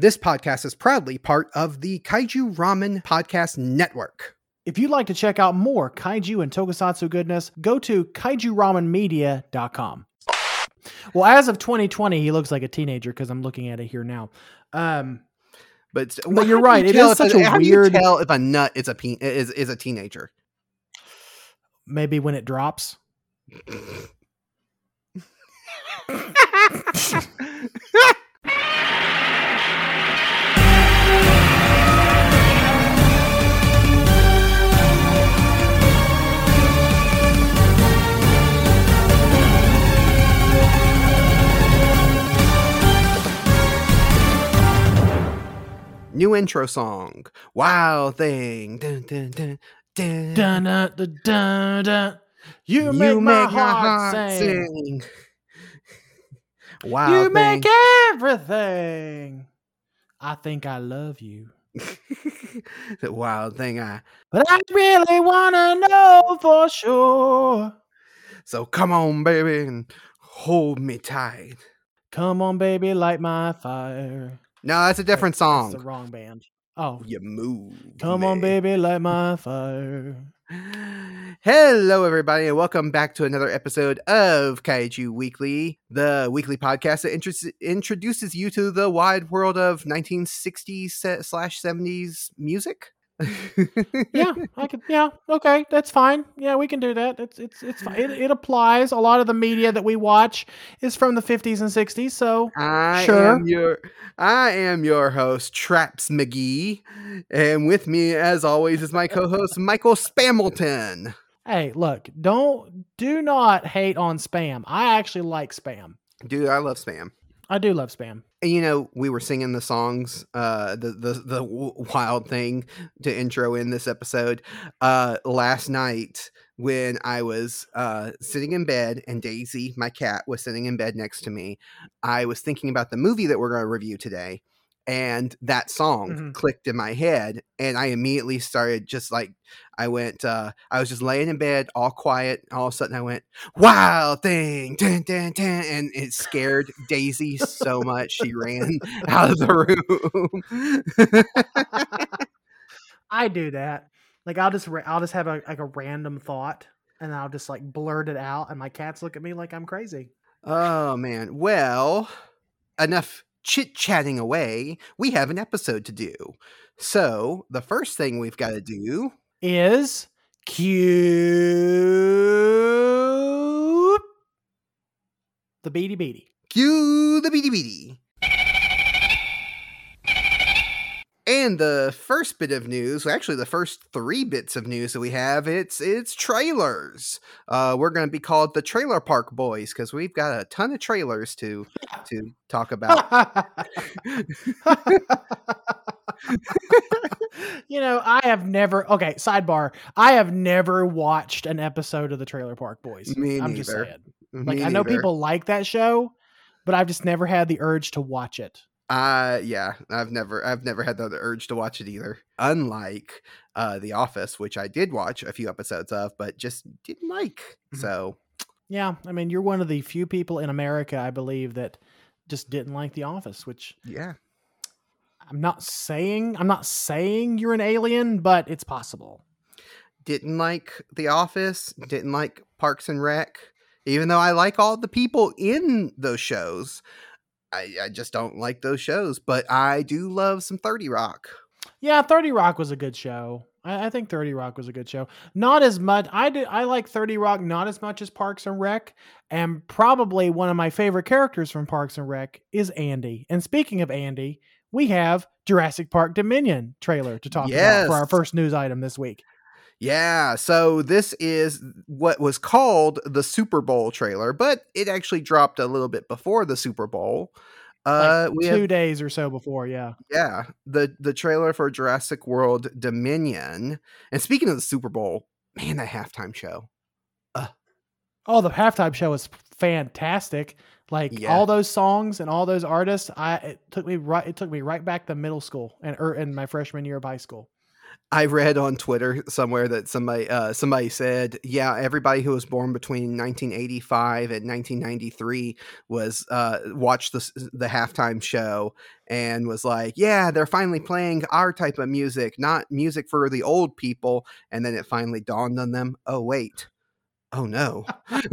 This podcast is proudly part of the Kaiju Ramen Podcast Network. If you'd like to check out more kaiju and tokusatsu goodness, go to kaijuramenmedia.com. Well, as of 2020, he looks like a teenager because I'm looking at it here now. Um, But, But you're right, you it tell is if such a how do you weird- tell if a nut is a pe- is is a teenager. maybe when it drops. New intro song. Wild thing. Dun, dun, dun, dun. Dun, dun, dun, dun, dun. You, make, my heart, sing. sing. Wild You thing. make everything. I think I love you. the wild thing. I But I really want to know for sure. so come on, baby, and hold me tight. Come on, baby, light my fire. No, that's a different That's song. the wrong band. Oh, You move. come on, baby, light my fire. Hello, everybody, and welcome back to another episode of Kaiju Weekly, the weekly podcast that intro- introduces you to the wide world of 1960s se- slash 70s music. Yeah, I could. Yeah, okay, that's fine. Yeah, we can do that. It's it's it's fine. It, it applies. A lot of the media that we watch is from the 50s and 60s. So I Sure. am your I am your host, Traps McGee, and with me, as always, is my co-host Michael Spamilton. hey, look, don't do not hate on spam. I actually like spam. Dude, I love spam. I do love spam. You know, we were singing the songs, uh, the the the wild thing to intro in this episode, uh, last night when I was uh sitting in bed and Daisy, my cat, was sitting in bed next to me. I was thinking about the movie that we're going to review today, and that song Mhm. clicked in my head, and I immediately started just like I went. uh I was just laying in bed, all quiet. All of a sudden, I went wild thing, dun, dun, dun, and it scared Daisy so much she ran out of the room. I do that. Like I'll just I'll just have a like a random thought and I'll just like blurt it out and my cats look at me like I'm crazy. oh man. Well, enough chit chatting away. We have an episode to do. So the first thing we've got to do. Is cute the beady beady. Cue the beady beady. And the first bit of news, actually the first three bits of news that we have, it's it's trailers. Uh, we're going to be called the Trailer Park Boys because we've got a ton of trailers to to talk about. you know, I have never okay, sidebar. I have never watched an episode of the Trailer Park Boys. Me I'm just neither. saying. Like Me I know neither. people like that show, but I've just never had the urge to watch it. Uh yeah, I've never I've never had the urge to watch it either. Unlike uh The Office, which I did watch a few episodes of, but just didn't like. Mhm. So Yeah, I mean, you're one of the few people in America, I believe, that just didn't like The Office, which yeah. I'm not saying I'm not saying you're an alien, but it's possible. Didn't like The Office, didn't like Parks and Rec. Even though I like all the people in those shows, I, I just don't like those shows. But I do love some 30 Rock. Yeah, 30 Rock was a good show. I, I think 30 Rock was a good show. Not as much. I did. I like 30 Rock not as much as Parks and Rec. And probably one of my favorite characters from Parks and Rec is Andy. And speaking of Andy, we have Jurassic Park Dominion trailer to talk about for our first news item this week. Yeah, so this is what was called the Super Bowl trailer, but it actually dropped a little bit before the Super Bowl. Uh, Like two have, days or so before, yeah. yeah, the the trailer for Jurassic World Dominion. And speaking of the Super Bowl, man, that halftime show. Oh, the halftime show was fantastic. Like Yeah. all those songs and all those artists, I it took me right. It took me right back to middle school and er, in my freshman year of high school. I read on Twitter somewhere that somebody uh, somebody said, yeah, everybody who was born between 1985 and 1993 was uh, watched the the halftime show and was like, yeah, they're finally playing our type of music, not music for the old people. And then it finally dawned on them, oh wait, oh no.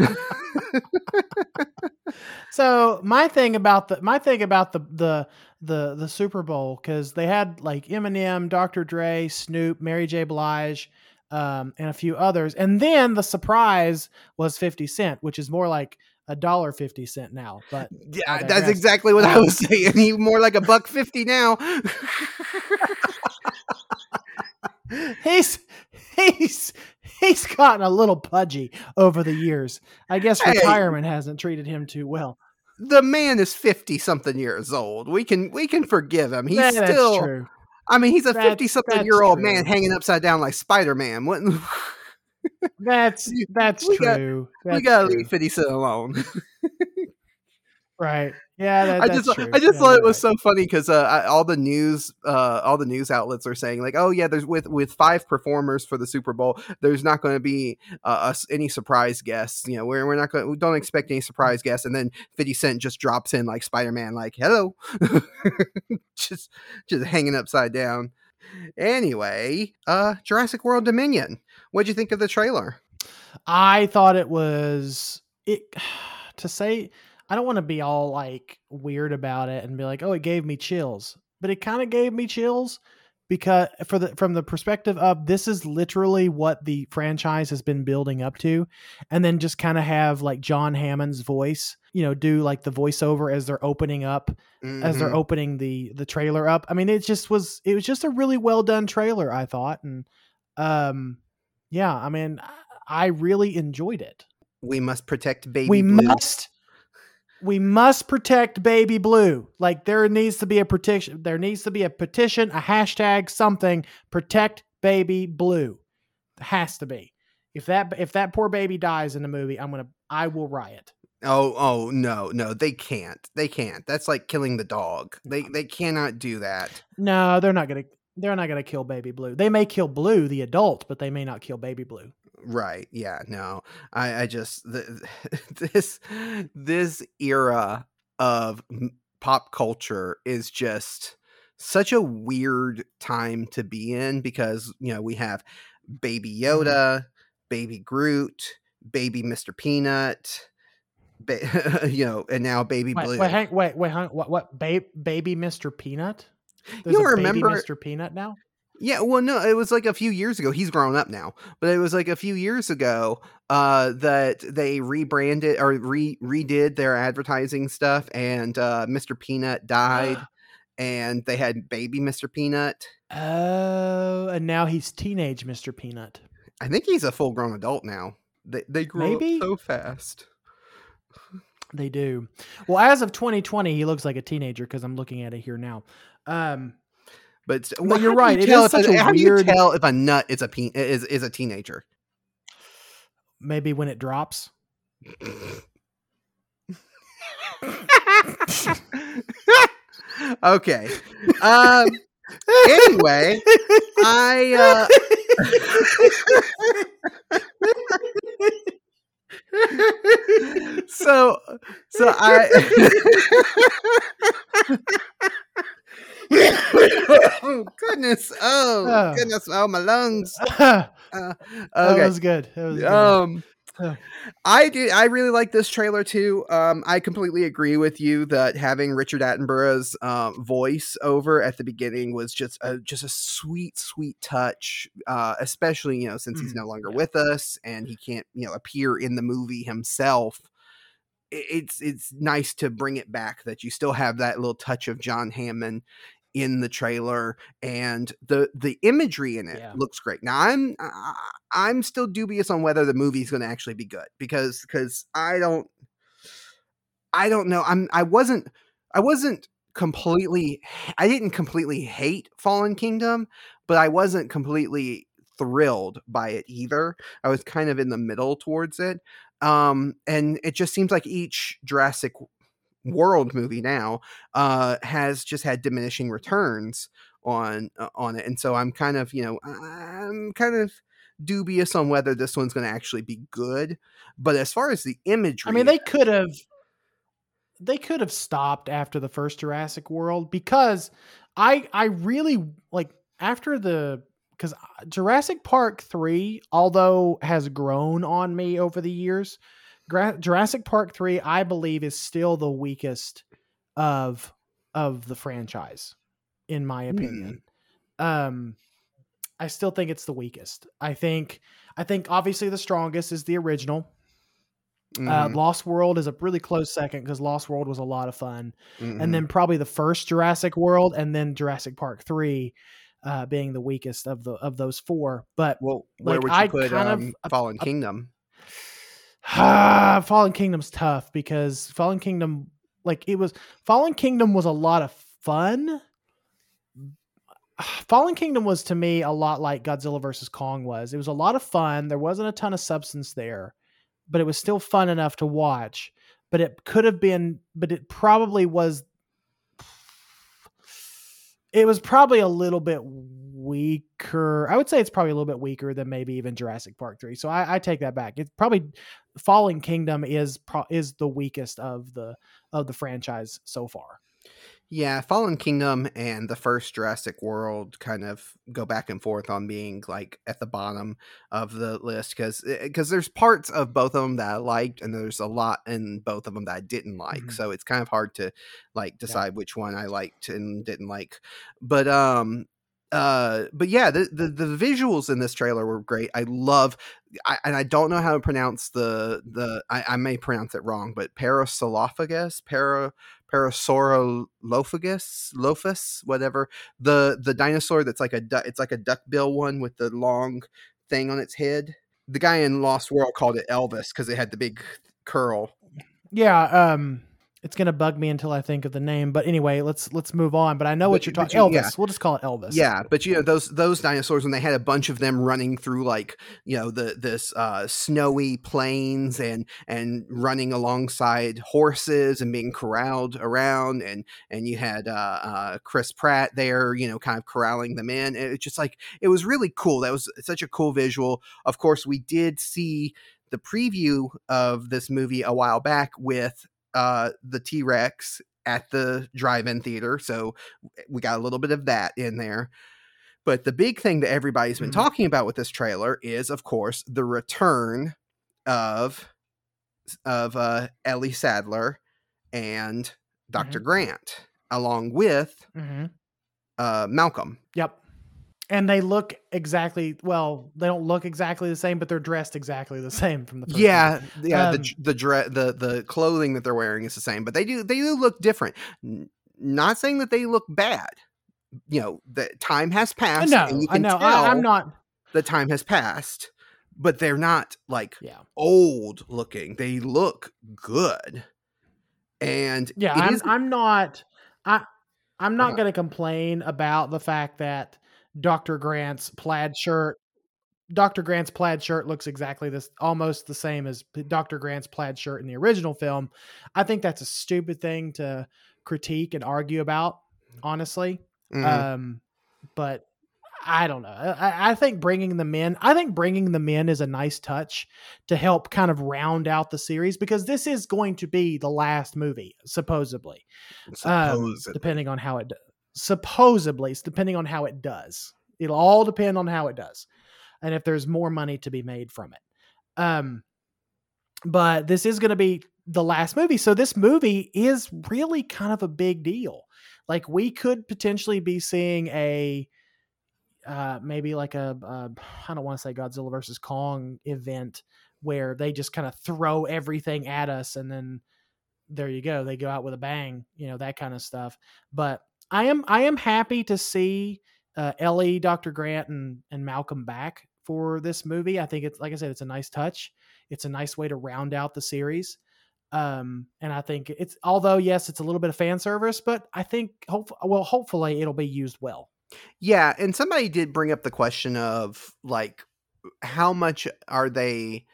so my thing about the my thing about the the the the Super Bowl because they had like Eminem, Dr. Dre, Snoop, Mary J. Blige, um, and a few others, and then the surprise was Fifty Cent, which is more like a dollar fifty cent now. But yeah, that's exactly what I was saying. He more like a buck fifty now. he's he's he's gotten a little pudgy over the years. I guess hey, retirement hasn't treated him too well. The man is fifty something years old. We can we can forgive him. He's that, still. True. I mean, he's a fifty something year old man hanging upside down like Spider Man. What? that's that's we true. Got, that's we gotta leave Fifty Cent alone. right. Yeah, that, I just true. I just yeah, thought it was right. so funny because uh, all the news uh, all the news outlets are saying like, oh yeah, there's with with five performers for the Super Bowl, there's not going to be uh, us any surprise guests. You know, we're we're not going we don't expect any surprise guests, and then Fifty Cent just drops in like Spider Man, like hello, just just hanging upside down. Anyway, uh, Jurassic World Dominion. What'd you think of the trailer? I thought it was it to say I don't want to be all like weird about it and be like, "Oh, it gave me chills." But it kind of gave me chills because for the from the perspective of this is literally what the franchise has been building up to and then just kind of have like John Hammond's voice, you know, do like the voiceover as they're opening up mm-hmm. as they're mm-hmm. opening the the trailer up. I mean, it just was it was just a really well done trailer, I thought and um yeah, I mean, I really enjoyed it. We must protect baby. We Blue. must we must protect baby blue. Like there needs to be a petition. There needs to be a petition, a hashtag, something. Protect baby blue. It has to be. If that if that poor baby dies in the movie, I'm gonna I will riot. Oh oh no no they can't they can't. That's like killing the dog. They they cannot do that. No, they're not gonna they're not gonna kill baby blue. They may kill blue the adult, but they may not kill baby blue. Right. Yeah. No. I, I just the, this this era of pop culture is just such a weird time to be in because you know we have Baby mm-hmm. Yoda, Baby Groot, Baby Mr. Peanut. Ba- you know, and now Baby wait, Blue. Wait, hang, wait, wait, hang, what? What? Ba- baby Mr. Peanut? There's you remember Mr. Peanut now? Yeah, well, no, it was like a few years ago. He's grown up now, but it was like a few years ago uh, that they rebranded or re redid their advertising stuff, and uh, Mr. Peanut died, and they had baby Mr. Peanut. Oh, and now he's teenage Mr. Peanut. I think he's a full grown adult now. They they grow Maybe? up so fast. They do. Well, as of 2020, he looks like a teenager because I'm looking at it here now. Um, but well, you're right. You it is such a, how weird. Do you tell if a nut is a pe- is is a teenager? Maybe when it drops. okay. Um. Anyway, I. Uh, so so I oh goodness! Oh, oh, goodness! Oh my lungs. Uh, okay. That was good. That was good. Um, I do. I really like this trailer too. Um, I completely agree with you that having Richard Attenborough's uh, voice over at the beginning was just a just a sweet, sweet touch. Uh, especially you know since he's mm, no longer yeah. with us and he can't you know appear in the movie himself it's it's nice to bring it back that you still have that little touch of John Hammond in the trailer and the the imagery in it yeah. looks great. Now I'm I'm still dubious on whether the movie's going to actually be good because because I don't I don't know. I'm I wasn't I wasn't completely I didn't completely hate Fallen Kingdom, but I wasn't completely thrilled by it either. I was kind of in the middle towards it. Um and it just seems like each Jurassic World movie now uh, has just had diminishing returns on uh, on it, and so I'm kind of you know I'm kind of dubious on whether this one's going to actually be good. But as far as the imagery, I mean, they could have they could have stopped after the first Jurassic World because I I really like after the because Jurassic Park three, although has grown on me over the years, Gra- Jurassic Park three I believe is still the weakest of of the franchise, in my opinion. Um, I still think it's the weakest. I think I think obviously the strongest is the original. Uh, Mhm, Lost World is a really close second because Lost World was a lot of fun, mhm. and then probably the first Jurassic World, and then Jurassic Park three, uh, being the weakest of the of those four. But well, where like, would you I put kind of- um, Fallen Kingdom? Fallen Kingdom's tough because Fallen Kingdom, like it was, Fallen Kingdom was a lot of fun. Fallen Kingdom was to me a lot like Godzilla versus Kong was. It was a lot of fun. There wasn't a ton of substance there, but it was still fun enough to watch. But it could have been, but it probably was. It was probably a little bit weaker. I would say it's probably a little bit weaker than maybe even Jurassic Park three. So I, I take that back. It's probably Fallen Kingdom is pro- is the weakest of the of the franchise so far. Yeah, Fallen Kingdom and the first Jurassic World kind of go back and forth on being like at the bottom of the list because because there's parts of both of them that I liked and there's a lot in both of them that I didn't like. Mhm. So it's kind of hard to like decide which one I liked and didn't like. But um uh but yeah the, the the visuals in this trailer were great i love I, and i don't know how to pronounce the the i, I may pronounce it wrong but parasolophagus para parasaurolophus lophus whatever the the dinosaur that's like a du- it's like a duckbill one with the long thing on its head. The guy in lost world called it elvis because it had the big curl. Yeah, um, it's gonna bug me until I think of the name. But anyway, let's let's move on. But I know what But- you're talking. you- Elvis. yeah. We'll just call it Elvis. Yeah, but you know those those dinosaurs when they had a bunch of them running through like you know the this uh, snowy plains and and running alongside horses and being corralled around and and you had uh, uh, Chris Pratt there you know kind of corralling them in. It's just like it was really cool. That was such a cool visual. Of course, we did see the preview of this movie a while back with uh, the T Rex at the drive-in theater, so we got a little bit of that in there. But the big thing that everybody's been Mhm. talking about with this trailer is, of course, the return of of uh, Ellie Sattler and doctor Grant, along with hmm uh, Malcolm. Yep. And they look exactly well. They don't look exactly the same, but they're dressed exactly the same from the first Yeah, yeah. Um, the the dre- the the clothing that they're wearing is the same, but they do they do look different. N- Not saying that they look bad. You know, the time has passed. No, and you I can know. tell I, I'm not. the time has passed, but they're not like Yeah, old looking. They look good. And yeah. I'm. is- I'm not. I. I'm not Uh-huh. going to complain about the fact that Dr. Grant's plaid shirt. Dr. Grant's plaid shirt looks exactly this, almost the same as Dr. Grant's plaid shirt in the original film. I think that's a stupid thing to critique and argue about. Honestly, Mhm. Um, but I don't know. I, I think bringing them in, I think bringing them in is a nice touch to help kind of round out the series because this is going to be the last movie, supposedly. Um, Supposedly. depending on how it supposedly, depending on how it does. It'll all depend on how it does, and if there's more money to be made from it. Um, but this is going to be the last movie, so this movie is really kind of a big deal. Like we could potentially be seeing a uh, maybe like a uh, I don't want to say Godzilla versus Kong event where they just kind of throw everything at us and then there you go they go out with a bang you know that kind of stuff but I am I am happy to see uh, Ellie Dr. Grant and and Malcolm back for this movie. I think it's like I said it's a nice touch. It's a nice way to round out the series. Um and I think it's although yes it's a little bit of fan service but I think hope well hopefully it'll be used well. Yeah, and somebody did bring up the question of like how much are they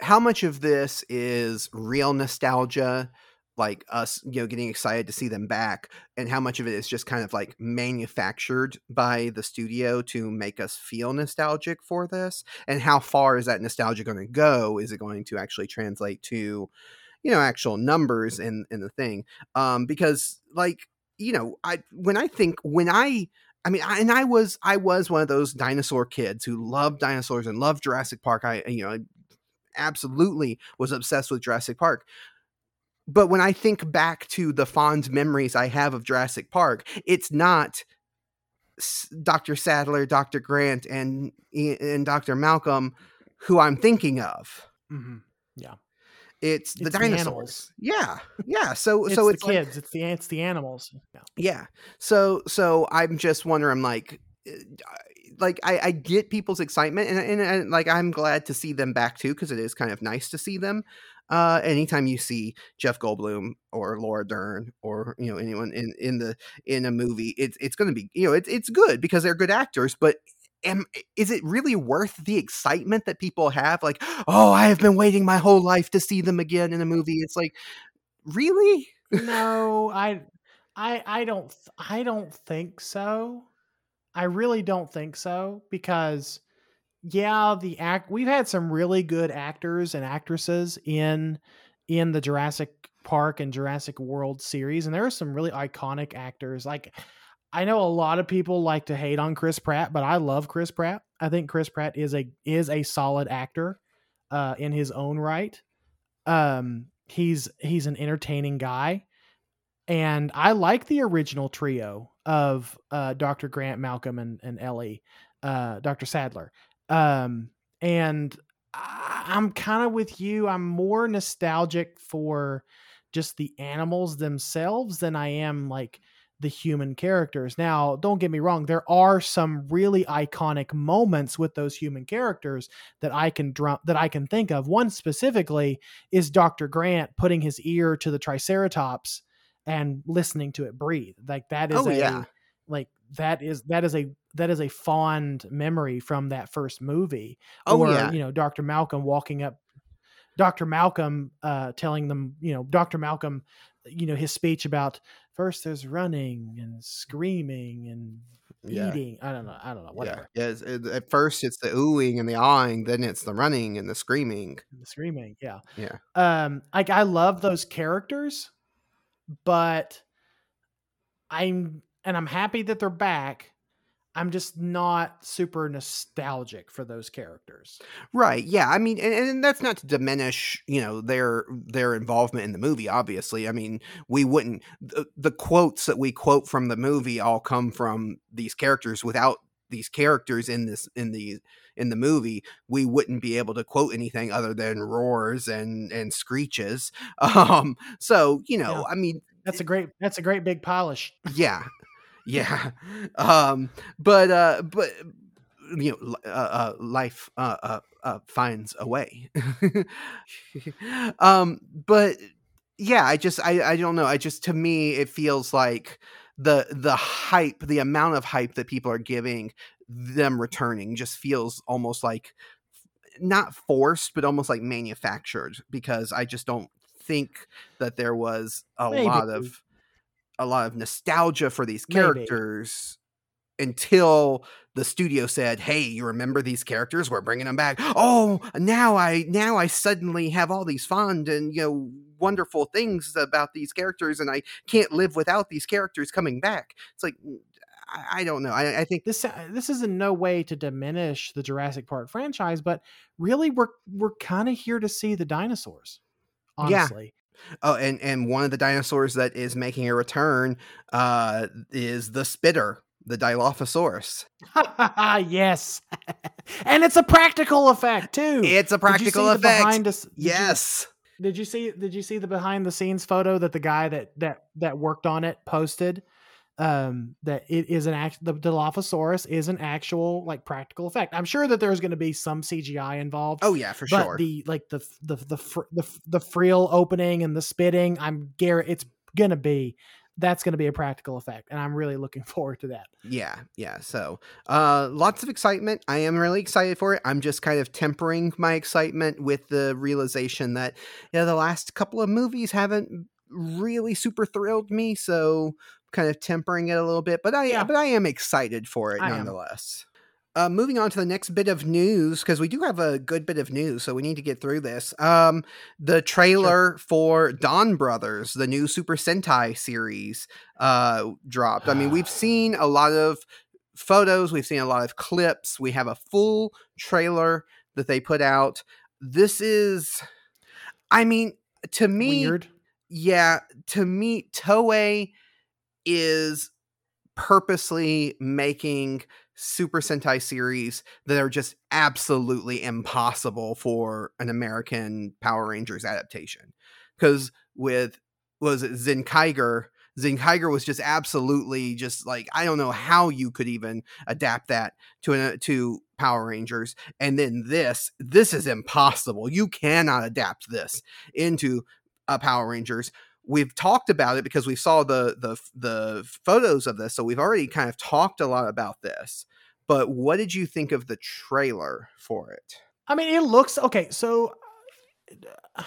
how much of this is real nostalgia like us you know getting excited to see them back and how much of it is just kind of like manufactured by the studio to make us feel nostalgic for this and how far is that nostalgia going to go is it going to actually translate to you know actual numbers in in the thing um because like you know i when i think when i I mean, I, and I was I was one of those dinosaur kids who loved dinosaurs and loved Jurassic Park. I you know I absolutely was obsessed with Jurassic Park. But when I think back to the fond memories I have of Jurassic Park, it's not Dr. Sattler, Dr. Grant, and and Dr. Malcolm who I'm thinking of. Mm-hmm. Yeah, it's, it's the dinosaurs. The yeah, yeah. So it's so it's kids. Like, it's the it's the animals. Yeah. yeah. So so I'm just wondering. I'm like, eh, like I, I get people's excitement, and, and, and like I'm glad to see them back too because it is kind of nice to see them uh, anytime you see Jeff Goldblum or Laura Dern or you know anyone in in the in a movie, it's it's going to be you know it's it's good because they're good actors, but. Am, is it really worth the excitement that people have? Like, oh, I have been waiting my whole life to see them again in a movie. It's like, really? no, I, I, I don't, I don't think so. I really don't think so because yeah, the act we've had some really good actors and actresses in in the Jurassic Park and Jurassic World series, and there are some really iconic actors. Like I know a lot of people like to hate on Chris Pratt, but I love Chris Pratt. I think Chris Pratt is a is a solid actor uh, in his own right. Um, he's he's an entertaining guy, and I like the original trio of uh, Dr. Grant, Malcolm, and and Ellie, uh, Dr. Sattler. Um, and I'm kind of with you. I'm more nostalgic for just the animals themselves than I am like the human characters. Now, don't get me wrong, there are some really iconic moments with those human characters that I can drum that I can think of. One specifically is Dr. Grant putting his ear to the triceratops and listening to it breathe. Like that is oh, a yeah. like that is that is a that is a fond memory from that first movie. Oh or, yeah, you know, Dr. Malcolm walking up, Dr. Malcolm uh, telling them, you know, Dr. Malcolm, you know, his speech about first there's running and screaming and yeah. eating. I don't know. I don't know. Whatever. Yeah. yeah it, at first it's the oohing and the awing, then it's the running and the screaming. The screaming. Yeah. Yeah. Um, like I love those characters, but I'm and I'm happy that they're back. I'm just not super nostalgic for those characters. Right. Yeah. I mean, and, and, that's not to diminish, you know, their their involvement in the movie. Obviously, I mean, we wouldn't the, the quotes that we quote from the movie all come from these characters. Without these characters in this in the in the movie, we wouldn't be able to quote anything other than roars and and screeches. Um. So you know, yeah. I mean, that's a great that's a great big polish. Yeah yeah. Um but uh but you know uh, uh life uh, uh, uh finds a way. Um but yeah i just i i don't know. I just to me it feels like the the hype the amount of hype that people are giving them returning just feels almost like not forced but almost like manufactured because i just don't think that there was a Maybe. lot of a lot of nostalgia for these characters Maybe. until the studio said, "Hey, you remember these characters? We're bringing them back." Oh, now I now I suddenly have all these fond and you know wonderful things about these characters, and I can't live without these characters coming back. It's like I, I don't know. I, I, think this uh, this is in no way to diminish the Jurassic Park franchise, but really we're we're kind of here to see the dinosaurs. Honestly, Oh, and and one of the dinosaurs that is making a return uh, is the spitter, the Dilophosaurus. yes, and it's a practical effect too. It's a practical effect. Behind us, yes. You, did you see? Did you see the behind the scenes photo that the guy that that that worked on it posted? Um that it is an act the Dilophosaurus is an actual like practical effect. I'm sure that there's going to be some CGI involved. Oh yeah, for but sure. The like the the the the the frill opening and the spitting, I'm Garrett. It's gonna be that's going to be a practical effect and i'm really looking forward to that yeah yeah so uh lots of excitement i am really excited for it i'm just kind of tempering my excitement with the realization that you know the last couple of movies haven't really super thrilled me, so kind of tempering it a little bit. But I Yeah. but I am excited for it I nonetheless. Uh, moving on to the next bit of news because we do have a good bit of news, so we need to get through this. Um, the trailer for Don Brothers, the new Super Sentai series, uh, dropped. I mean, we've seen a lot of photos, we've seen a lot of clips. We have a full trailer that they put out. This is, I mean, to me, Weird. yeah, to me, Toei is purposely making Super Sentai series that are just absolutely impossible for an American Power Rangers adaptation. Because with was it Zenkaiger? Zenkaiger was just absolutely just like I don't know how you could even adapt that to an, uh, to Power Rangers. And then this, this is impossible. You cannot adapt this into a Power Rangers. We've talked about it because we saw the the the photos of this, so we've already kind of talked a lot about this. But what did you think of the trailer for it? I mean, it looks okay. So uh,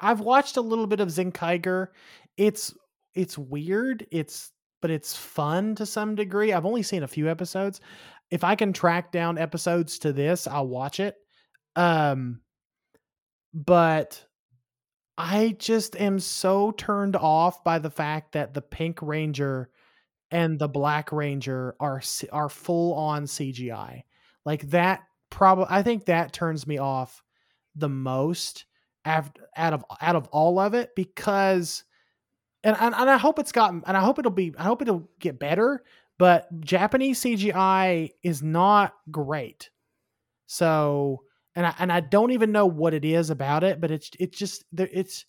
I've watched a little bit of Zenkaiger. It's it's weird. It's but it's fun to some degree. I've only seen a few episodes. If I can track down episodes to this, I'll watch it. Um but I just am so turned off by the fact that the Pink Ranger and the Black Ranger are are full on CGI. Like that probably I think that turns me off the most out of out of all of it because and, and and I hope it's gotten and I hope it'll be I hope it'll get better, but Japanese CGI is not great. So and I and I don't even know what it is about it, but it's it's just it's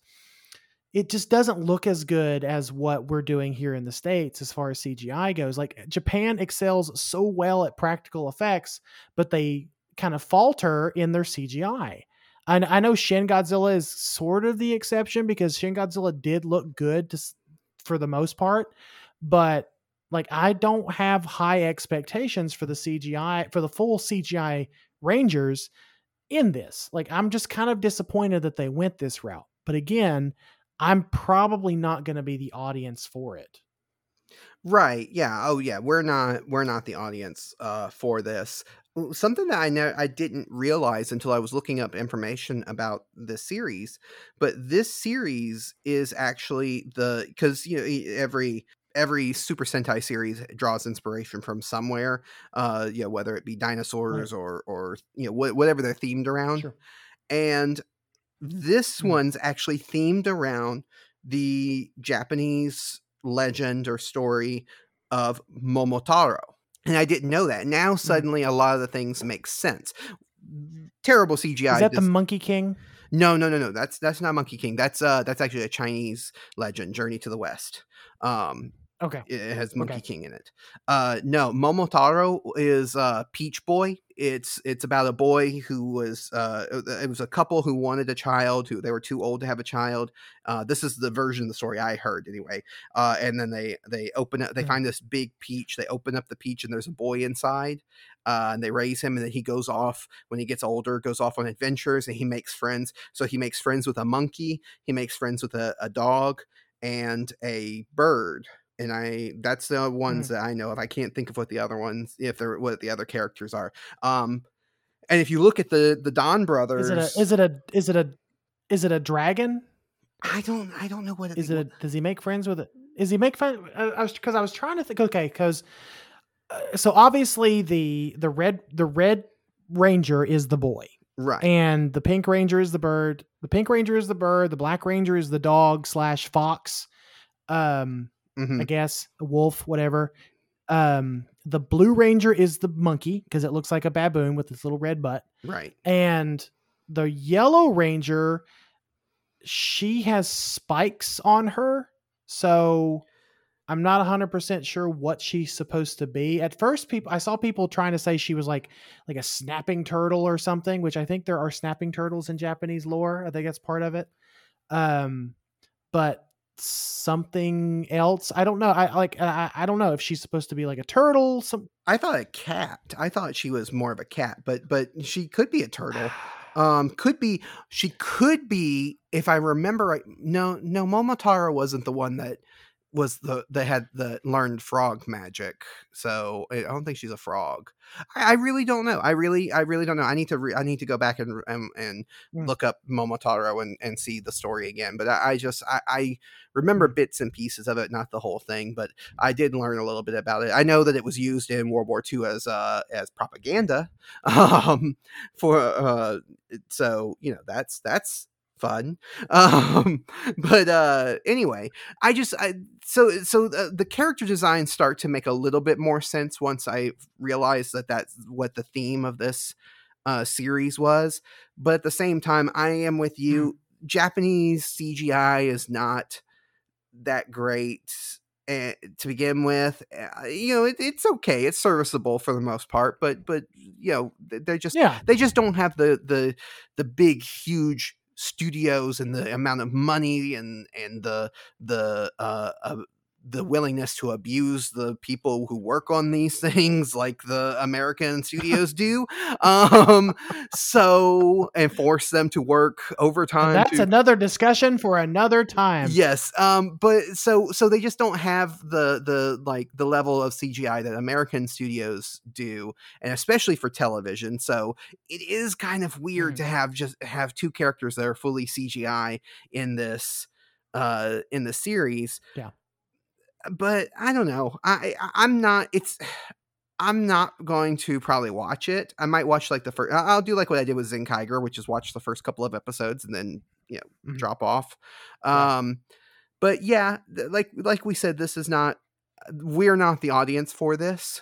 it just doesn't look as good as what we're doing here in the states as far as CGI goes. Like Japan excels so well at practical effects, but they kind of falter in their CGI. And I know Shin Godzilla is sort of the exception because Shin Godzilla did look good to, for the most part, but like I don't have high expectations for the CGI for the full CGI Rangers in this. Like I'm just kind of disappointed that they went this route. But again, I'm probably not going to be the audience for it. Right. Yeah. Oh, yeah. We're not. We're not the audience uh, for this. Something that I know I didn't realize until I was looking up information about the series, but this series is actually the because you know every every Super Sentai series draws inspiration from somewhere. Uh, you know, whether it be dinosaurs or or you know wh- whatever they're themed around Sure. and this Mm. one's actually themed around the Japanese legend or story of Momotaro. And I didn't know that. Now suddenly a lot of the things make sense. Terrible CGI. Is that the Monkey King? no, no, no, no. That's that's not Monkey King. That's uh that's actually a Chinese legend, Journey to the West. Um Okay. it has Monkey Okay. King in it. Uh, no, Momotaro is uh, Peach Boy. It's it's about a boy who was uh, it was a couple who wanted a child who they were too old to have a child. Uh, this is the version of the story I heard anyway. Uh, and then they they open up they Mhm. find this big peach. They open up the peach and there's a boy inside. Uh, and they raise him and then he goes off when he gets older goes off on adventures and he makes friends so he makes friends with a monkey he makes friends with a, a dog and a bird and I that's the ones that I know of. I can't think of what the other ones if they're what the other characters are. Um and if you look at the the Don brothers, Is it a is it a is it a is it a dragon? I don't I don't know what Is it a, does he make friends with it? Is he make friends? I was because I was trying to think. Okay, because uh, so obviously the the red the red ranger is the boy right? and the pink ranger is the bird. The pink ranger is the bird. The black ranger is the dog slash fox. Um, Mhm. I guess a wolf, whatever. Um, the blue ranger is the monkey because it looks like a baboon with its little red butt, Right. and the yellow ranger, she has spikes on her, so I'm not 100% sure what she's supposed to be. At first people I saw people trying to say she was like like a snapping turtle or something, which I think there are snapping turtles in Japanese lore. I think that's part of it. Um but something else, I don't know. I like I, I don't know if she's supposed to be like a turtle, some I thought a cat. I thought she was more of a cat, but but she could be a turtle. Um, could be she could be if I remember right. No, no, Momotaro wasn't the one that was the that had the learned frog magic. So I don't think she's a frog. I, I really don't know. I really, I really don't know. I need to, re- I need to go back and and, and Mm. look up Momotaro and and see the story again. But I, I just, I, I remember Mm. bits and pieces of it, not the whole thing. But I did learn a little bit about it. I know that it was used in World War II as uh as propaganda. Um, for uh, so you know that's that's fun. Um, but uh, anyway, I just I so so the, the character designs start to make a little bit more sense once I realized that that's what the theme of this uh series was. But at the same time, I am with you. Japanese CGI is not that great. eh, to begin with, Uh, you know, it, it's okay. It's serviceable for the most part, but but you know, they're just Yeah. they just don't have the the the big huge studios and the amount of money and and the the uh, uh the willingness to abuse the people who work on these things like the American studios do um so and force them to work overtime that's to- another discussion for another time. Yes, um, but so so they just don't have the the like the level of CGI that American studios do, and especially for television. So it is kind of weird Mhm. to have just have two characters that are fully CGI in this uh in the series. Yeah. But I don't know. I, I I'm not. It's. I'm not going to probably watch it. I might watch like the first. I'll do like what I did with Zenkaiger, which is watch the first couple of episodes and then you know Mhm. drop off. Yeah. Um, but yeah, th- like like we said, this is not. We're not the audience for this,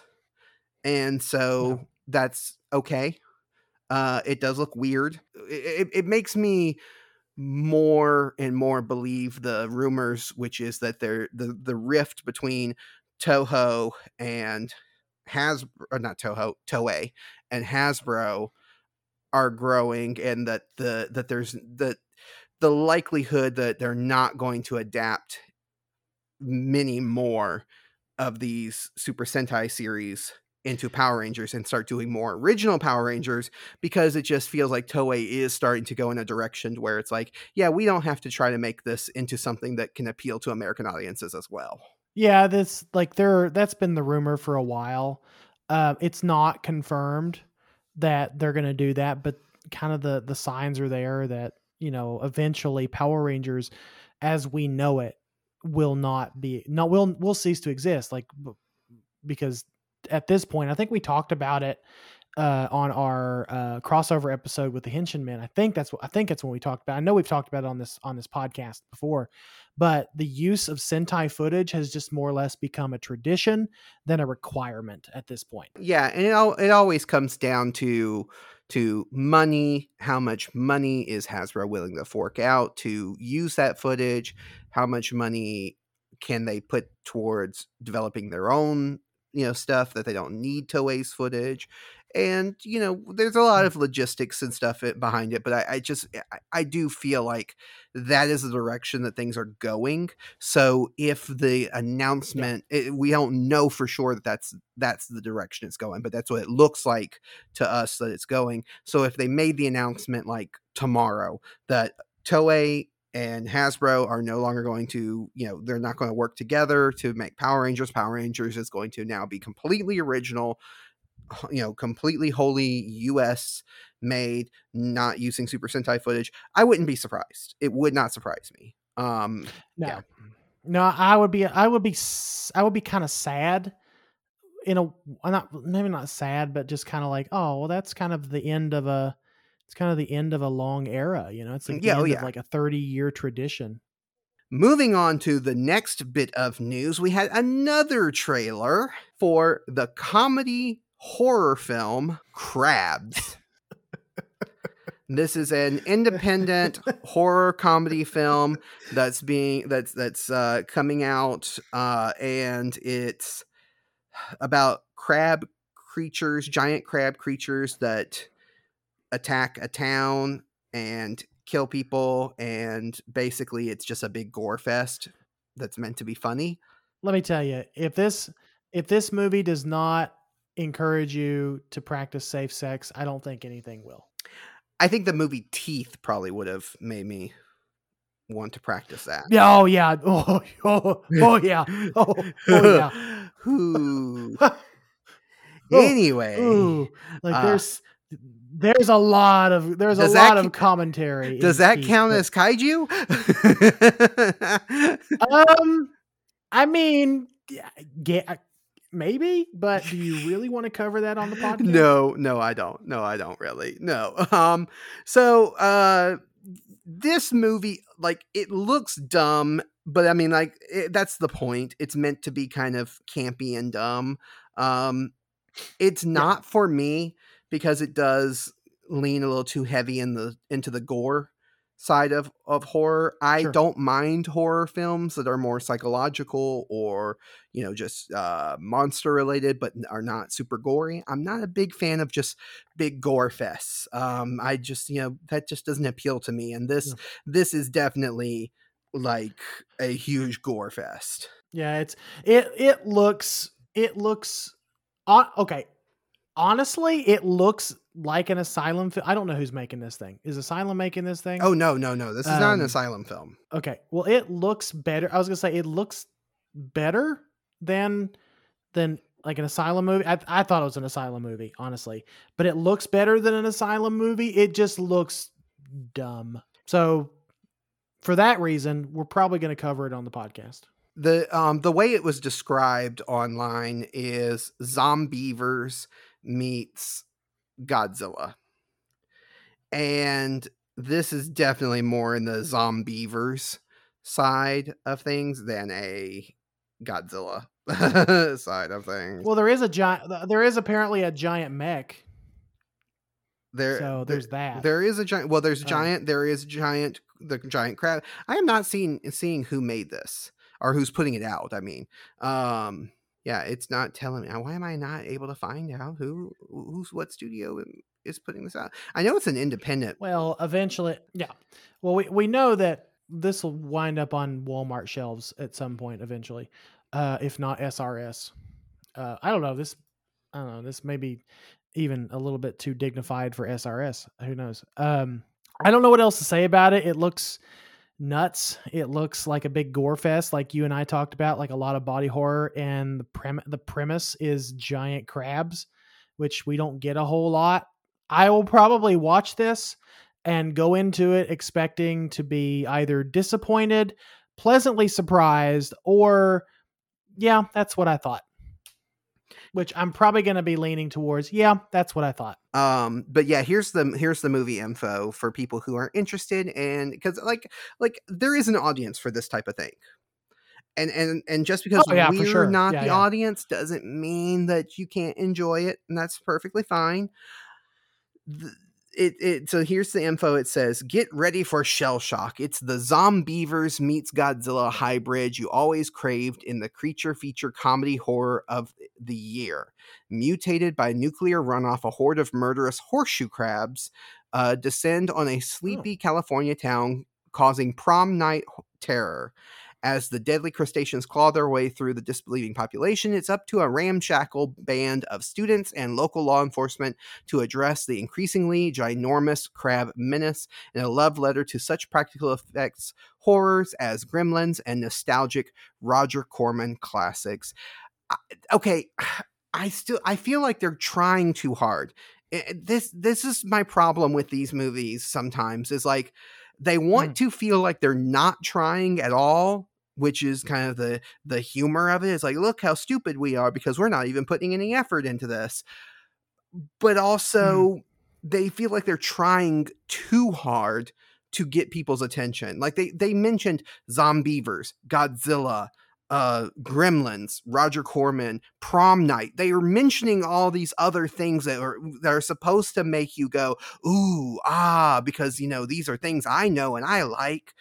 and so that's okay. Uh, it does look weird. It, it, it makes me more and more believe the rumors, which is that there the the rift between Toho and Has or uh, not Toho Toei and Hasbro are growing, and that the that there's the the likelihood that they're not going to adapt many more of these Super Sentai series into Power Rangers and start doing more original Power Rangers because it just feels like Toei is starting to go in a direction where it's like, yeah, we don't have to try to make this into something that can appeal to American audiences as well. Yeah, this like there that's been the rumor for a while. Uh, it's not confirmed that they're going to do that, but kind of the the signs are there that you know eventually Power Rangers, as we know it, will not be not will will cease to exist. Like because at this point, I think we talked about it uh, on our uh, crossover episode with the Henshin Men. I think that's what I think that's when we talked about. I know we've talked about it on this on this podcast before, but the use of Sentai footage has just more or less become a tradition than a requirement at this point. Yeah, and it all it always comes down to to money, how much money is Hasbro willing to fork out to use that footage, how much money can they put towards developing their own, you know, stuff that they don't need Toei's footage. And, you know, there's a lot mm. of logistics and stuff behind it, but I, I just I, I do feel like that is the direction that things are going. So if the announcement, it, we don't know for sure that that's that's the direction it's going, but that's what it looks like to us that it's going. So if they made the announcement like tomorrow that Toei and Hasbro are no longer going to, you know, they're not going to work together to make Power Rangers. Power Rangers is going to now be completely original, you know, completely wholly US made, not using Super Sentai footage. I wouldn't be surprised. It would not surprise me. Um, No, Yeah. no, I would be, I would be, I would be kind of sad. In a, not maybe not sad, but just kind of like, oh, well, that's kind of the end of a, it's kind of the end of a long era. You know, it's like the Yeah, oh, yeah. of like a 30 year tradition. Moving on to the next bit of news, we had another trailer for the comedy horror film Crabs. this is an independent horror comedy film that's being that's that's uh, coming out, uh, and it's about crab creatures, giant crab creatures that attack a town and kill people and basically it's just a big gore fest that's meant to be funny let me tell you if this if this movie does not encourage you to practice safe sex i don't think anything will I think the movie Teeth probably would have made me want to practice that. Yeah, oh yeah. Oh, oh, oh yeah. Oh, oh yeah. Ooh. Oh, anyway, Ooh, like uh, there's a lot of there's a Does that lot ca- of commentary. does that count but- as kaiju? Um, I mean, yeah, yeah, maybe, but do you really want to cover that on the podcast? no, no, I don't. No, I don't really. No. Um. So, uh, this movie, like, it looks dumb, but I mean, like, it, that's the point. It's meant to be kind of campy and dumb. Um, it's not for me because it does lean a little too heavy in the into the gore side of of horror. I Sure. don't mind horror films that are more psychological or you know just uh monster related but are not super gory. I'm not a big fan of just big gore fests. Um I just you know that just doesn't appeal to me and this Yeah. this is definitely like a huge gore fest. Yeah, it's it. It looks it looks on okay. Honestly, it looks like an asylum. Fi- I don't know who's making this thing. Is Asylum making this thing? Oh no, no, no. This is not an Um, asylum film. okay. Well, it looks better. I was gonna say it looks better than than like an asylum movie. I, I thought it was an asylum movie, honestly, but it looks better than an asylum movie. It just looks dumb. So for that reason, we're probably going to cover it on the podcast. the um the way it was described online is Zombeavers meets godzilla and this is definitely more in the Zombeavers side of things than a godzilla side of things Well, there is a giant. There is apparently a giant mech. there so there- there's that. there is a giant well there's Um, giant there is giant the giant crab i am not seeing seeing who made this or who's putting it out i mean um yeah it's not telling me why am i not able to find out who who's what studio is putting this out i know it's an independent Well, eventually, yeah. Well, we, we know that this will wind up on Walmart shelves at some point eventually, uh, if not SRS. Uh, I don't know. This, I don't know. This may be even a little bit too dignified for SRS. Who knows? Um, I don't know what else to say about it. It looks nuts. It looks like a big gore fest, like you and I talked about, like a lot of body horror. And the prem- the premise is giant crabs, which we don't get a whole lot. I will probably watch this and go into it expecting to be either disappointed, pleasantly surprised, or yeah, that's what I thought. Which I'm probably going to be leaning towards. Yeah, that's what I thought. um but yeah here's the here's the movie info for people who are interested and because like like there is an audience for this type of thing and and and just because Oh, yeah, we're sure. not Yeah, the yeah. audience doesn't mean that you can't enjoy it and that's perfectly fine Th- it, it so here's the info it says get ready for shell shock. It's the Zombeavers meets godzilla hybrid you always craved in the creature feature comedy horror of the year. Mutated by nuclear runoff a horde of murderous horseshoe crabs uh, descend on a sleepy california town causing prom night terror as the deadly crustaceans claw their way through the disbelieving population, it's up to a ramshackle band of students and local law enforcement to address the increasingly ginormous crab menace in a love letter to such practical effects horrors as Gremlins and nostalgic Roger Corman classics. I- Okay, I still I feel like they're trying too hard. I- This this is my problem with these movies sometimes is like they want mm. to feel like they're not trying at all which is mm. kind of the the humor of it. Is like look how stupid we are because we're not even putting any effort into this. But mm. also they feel like they're trying too hard to get people's attention. Like they they mentioned Zombeavers godzilla uh gremlins roger corman prom night. They are mentioning all these other things that are that are supposed to make you go ooh ah because you know these are things i know and i like.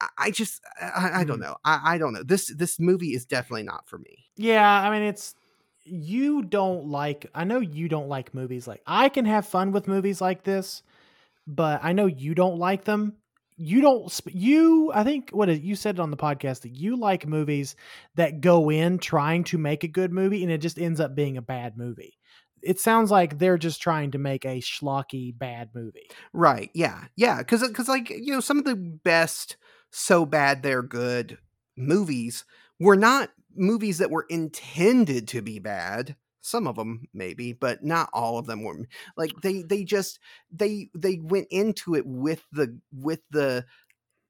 I, I just I, I don't Mhm. know. I, I don't know. This this movie is definitely not for me. Yeah, I mean it's you don't like I know you don't like movies like I can have fun with movies like this, but I know you don't like them. You don't you I think what you said on the podcast that you like movies that go in trying to make a good movie and it just ends up being a bad movie. It sounds like they're just trying to make a schlocky bad movie. Right. Yeah. Yeah. Because because like you know some of the best so bad they're good movies were not movies that were intended to be bad some of them maybe but not all of them were like they they just they they went into it with the with the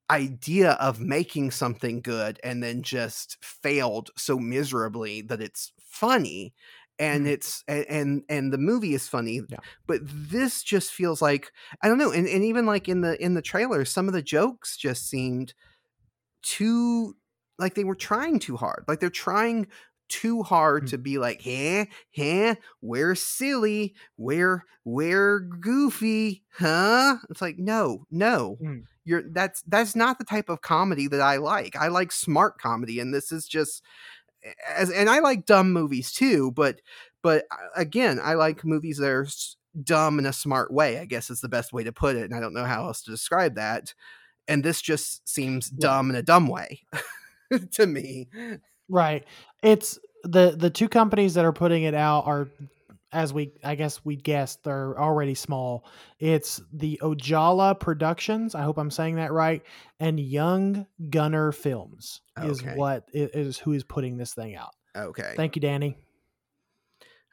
idea of making something good and then just failed so miserably that it's funny and Mhm. it's and and the movie is funny Yeah. but this just feels like i don't know and, and even like in the in the trailer some of the jokes just seemed too like they were trying too hard like they're trying too hard Mm. to be like huh? Huh? We're silly. We're we're goofy huh? It's like no no. Mm. you're that's that's not the type of comedy that i like. I like smart comedy and this is just as and i like dumb movies too but but again i like movies that are dumb in a smart way i guess is the best way to put it and i don't know how else to describe that and this just seems dumb in a dumb way to me. Right. It's the the two companies that are putting it out are as we I guess we guessed they're already small. It's the Ojala Productions, I hope I'm saying that right, and Young Gunner Films is Okay. what is who is putting this thing out. okay Thank you, Danny.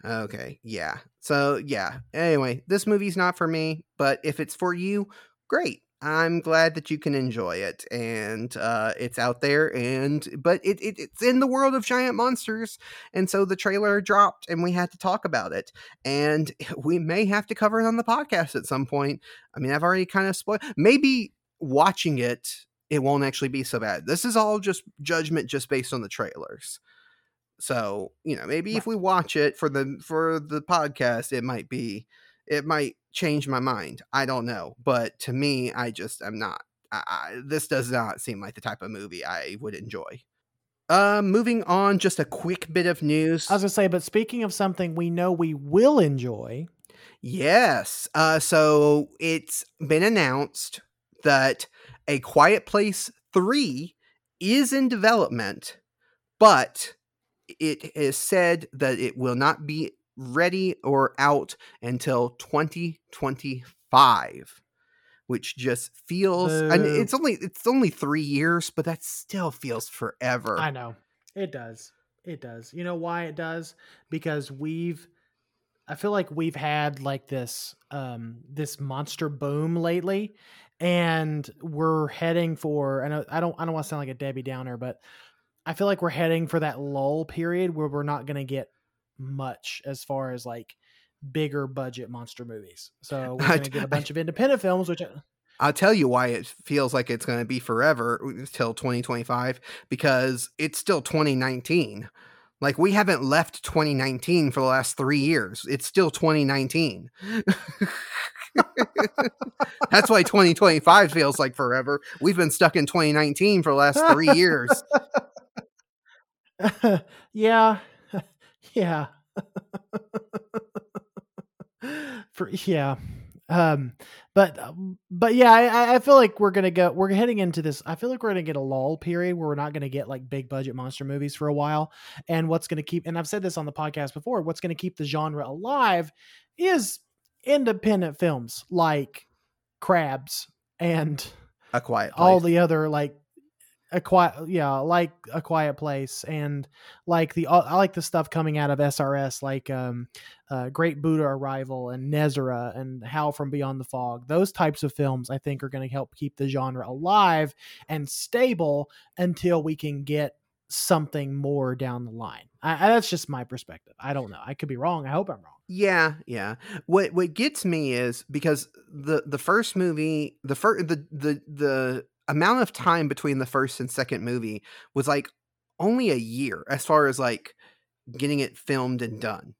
okay yeah so yeah anyway this movie's not for me but if it's for you great i'm glad that you can enjoy it and uh it's out there and but it, it it's in the world of giant monsters and so the trailer dropped and we had to talk about it and we may have to cover it on the podcast at some point. I mean i've already kind of spoiled maybe watching it it won't actually be so bad. This is all just judgment just based on the trailers. So you know maybe if we watch it for the for the podcast it might be it might change my mind i don't know but to me i just am not I, I, this does not seem like the type of movie i would enjoy uh moving on just a quick bit of news I was gonna say, but speaking of something we know we will enjoy, Yes. Uh, so it's been announced that A Quiet Place 3 is in development, but it is said that it will not be ready or out until 2025 which just feels and it's only it's only 3 years but that still feels forever I know. It does. It does. You know why it does? Because we've I feel like we've had like this um this monster boom lately and we're heading for and I I don't I don't want to sound like a Debbie Downer, but I feel like we're heading for that lull period where we're not going to get much as far as like bigger budget monster movies. So we're going to get a bunch of independent films which I'll tell you why it feels like it's going to be forever till 2025 because it's still 2019. Like we haven't left 2019 for the last 3 years. It's still 2019. That's why 2025 feels like forever. We've been stuck in 2019 for the last 3 years. yeah. Yeah. For yeah. Um but um, but yeah, I- I, I feel like we're gonna go we're heading into this I feel like we're gonna get a lull period where we're not gonna get like big budget monster movies for a while. And what's gonna keep and I've said this on the podcast before, what's gonna keep the genre alive is independent films like Crabs and A quiet place. all the other like a quiet yeah like a quiet place and like the i like the stuff coming out of srs like um uh great buddha arrival and nezra and how from beyond the fog. Those types of films i think are going to help keep the genre alive and stable until we can get something more down the line. I, I- that's just my perspective. I don't know. I could be wrong. I hope i'm wrong. Yeah, yeah. What what gets me is because the the first movie, the first the the the amount of time between the first and second movie was like only a year as far as like getting it filmed and done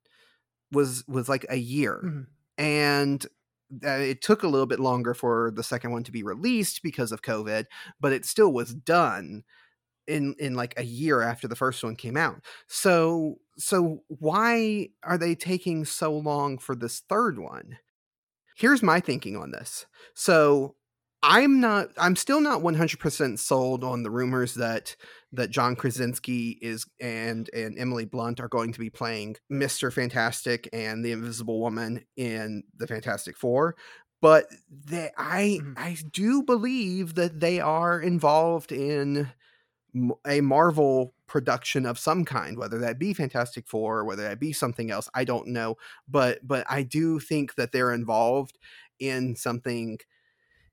was was like a year. Mhm. and uh, it took a little bit longer for the second one to be released because of covid but it still was done in in like a year after the first one came out. So so why are they taking so long for this third one? Here's my thinking on this. So I'm not. I'm still not 100 percent sold on the rumors that that John Krasinski is and and Emily Blunt are going to be playing Mister Fantastic and the Invisible Woman in the Fantastic Four. But they, I Mhm. I do believe that they are involved in a Marvel production of some kind, whether that be Fantastic Four or whether that be something else. I don't know, but but I do think that they're involved in something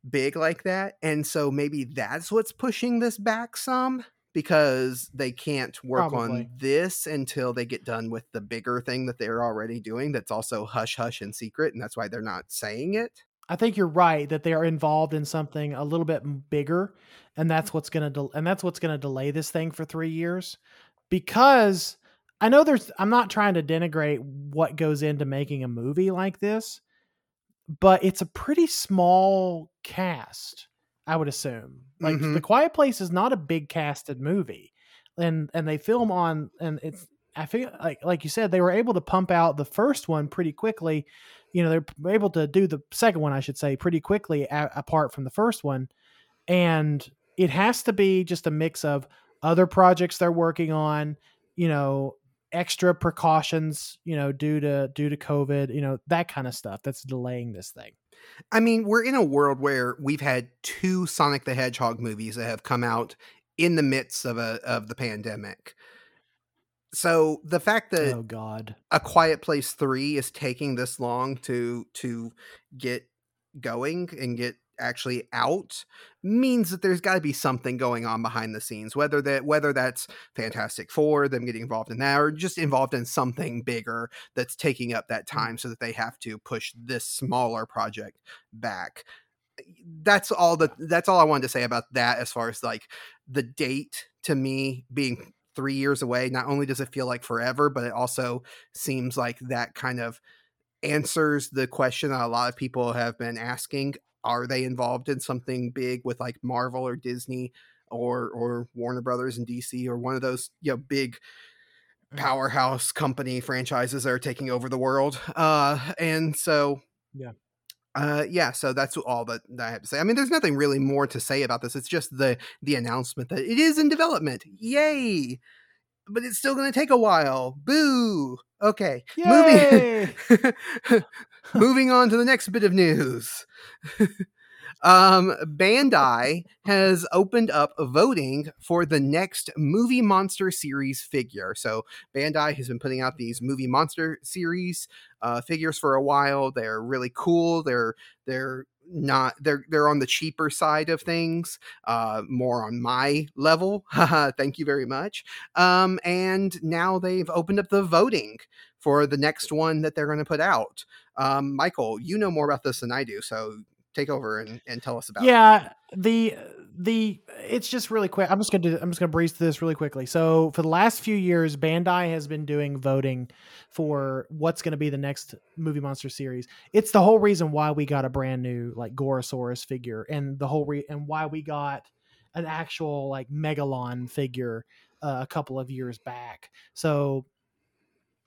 big like that, and so maybe that's what's pushing this back some because they can't work Probably. on this until they get done with the bigger thing that they're already doing that's also hush hush and secret and that's why they're not saying it I think you're right that they are involved in something a little bit bigger, and that's what's gonna del- and that's what's gonna delay this thing for three years. Because I know there's, I'm not trying to denigrate what goes into making a movie like this, but it's a pretty small cast. I would assume. Like Mhm. The Quiet Place is not a big casted movie, and and they film on and it's. I feel like like you said they were able to pump out the first one pretty quickly. You know they're able to do the second one, I should say, pretty quickly a- apart from the first one, and it has to be just a mix of other projects they're working on. You know, extra precautions. You know, due to due to COVID. You know that kind of stuff that's delaying this thing. i mean we're in a world where we've had two sonic the hedgehog movies that have come out in the midst of a of the pandemic so the fact that oh God. a quiet place 3 is taking this long to to get going and get actually out means that there's got to be something going on behind the scenes whether that whether that's fantastic four them getting involved in that or just involved in something bigger that's taking up that time so that they have to push this smaller project back. That's all that that's all i wanted to say about that as far as like the date to me being three years away not only does it feel like forever but it also seems like that kind of answers the question that a lot of people have been asking are they involved in something big with like marvel or disney or or warner brothers and dc or one of those you know big Mhm. powerhouse company franchises that are taking over the world? Uh and so Yeah. uh yeah so that's all that, that i have to say. I mean there's nothing really more to say about this. It's just the the announcement that it is in development. Yay! But it's still going to take a while. Boo! Okay. Yay! moving on to the next bit of news. Um bandai has opened up voting for the next movie monster series figure. So bandai has been putting out these movie monster series uh figures for a while. They're really cool. They're they're not they're they're on the cheaper side of things uh more on my level. Thank you very much. Um and now they've opened up the voting for the next one that they're going to put out. Um michael you know more about this than i do so take over and, and tell us about it. yeah the the it's just really quick i'm just gonna i'm just gonna breeze through this really quickly. So for the last few years bandai has been doing voting for what's going to be the next movie monster series. It's the whole reason why we got a brand new like gorosaurus figure and the whole re and why we got an actual like megalon figure uh, a couple of years back. So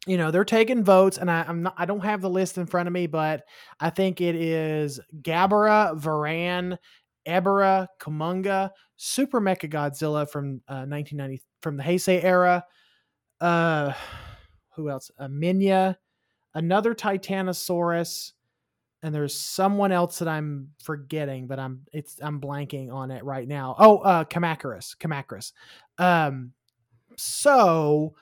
you know they're taking votes and I, i'm not i don't have the list in front of me but i think it is gabara varan Ebirah Kumonga super mecha godzilla from uh, 1990 from the heisei era uh who else? Uh, minya another titanosaurus and there's someone else that i'm forgetting but i'm it's i'm blanking on it right now. Oh uh Kamacuras Kamacuras um so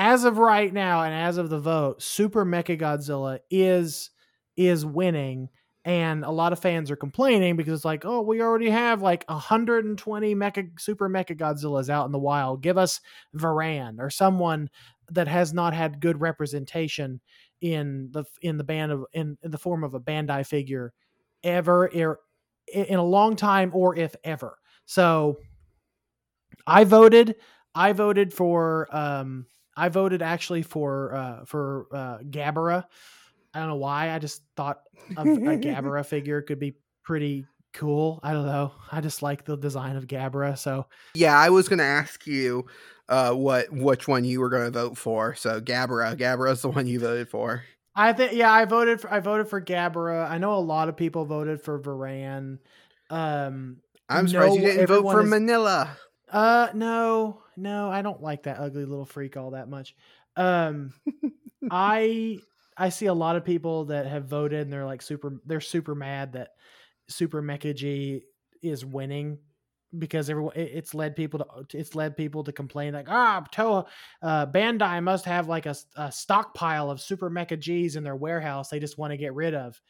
as of right now and as of the vote, Super Mecha Godzilla is is winning, and a lot of fans are complaining because it's like, oh, we already have like 120 Mecha Super Mecha Godzillas out in the wild. Give us Varan or someone that has not had good representation in the in the band of in, in the form of a Bandai figure ever er, in a long time or if ever. So I voted I voted for um I voted actually for uh for uh Gabara. I don't know why. I just thought a, a Gabara figure could be pretty cool. I don't know. I just like the design of Gabara. So Yeah, I was going to ask you uh, what which one you were going to vote for. So Gabara, Gabara's the one you voted for. I think yeah, I voted for I voted for Gabara. I know a lot of people voted for Varan. Um, I'm surprised you didn't vote for is- Minilla. uh, no, no, I don't like that ugly little freak all that much. Um, I I see a lot of people that have voted and they're like super they're super mad that Super Mecha G is winning because everyone it- it's led people to it's led people to complain like ah Toa uh, Bandai must have like a, a stockpile of Super Mecha G's in their warehouse they just want to get rid of,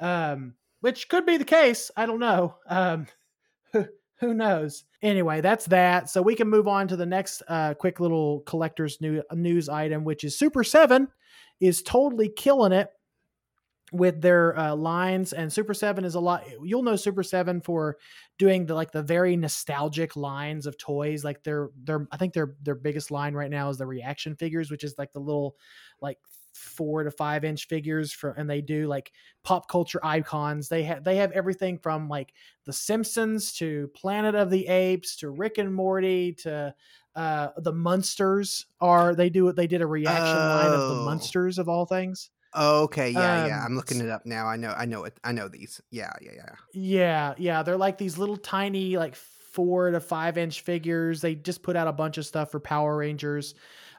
um, which could be the case. I don't know. Um, who knows? Anyway, that's that. So we can move on to the next uh, quick little collector's new, news item, which is Super Seven is totally killing it with their uh, lines. And Super Seven is a lot. You'll know Super Seven for doing the like the very nostalgic lines of toys. Like their their I think their their biggest line right now is the reaction figures, which is like the little like four to five inch figures for and they do like pop culture icons they have they have everything from like the simpsons to planet of the apes to rick and morty to uh the munsters are they do they did a reaction line of the Oh. munsters of all things Okay, yeah, yeah. Um, I'm looking it up now. I know, I know it. I know these. Yeah, yeah, yeah. yeah yeah they're like these little tiny like four to five inch figures they just put out a bunch of stuff for power rangers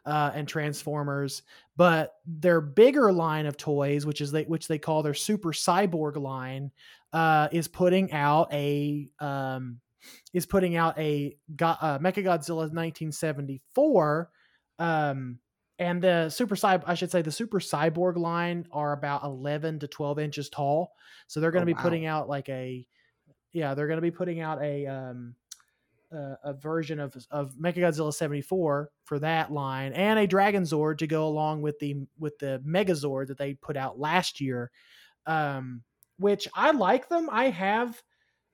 uh, and transformers but their bigger line of toys which is they which they call their super cyborg line uh, is putting out a um, is putting out a Go- uh, Mecha Godzilla 1974 um, and the super cyborg I should say the super cyborg line are about 11 to 12 inches tall so they're going Oh, to be wow. putting out like a yeah they're going to be putting out a um uh, a version of of Mechagodzilla 74 for that line and a Dragon Zord to go along with the with the Megazord that they put out last year um which I like them. I have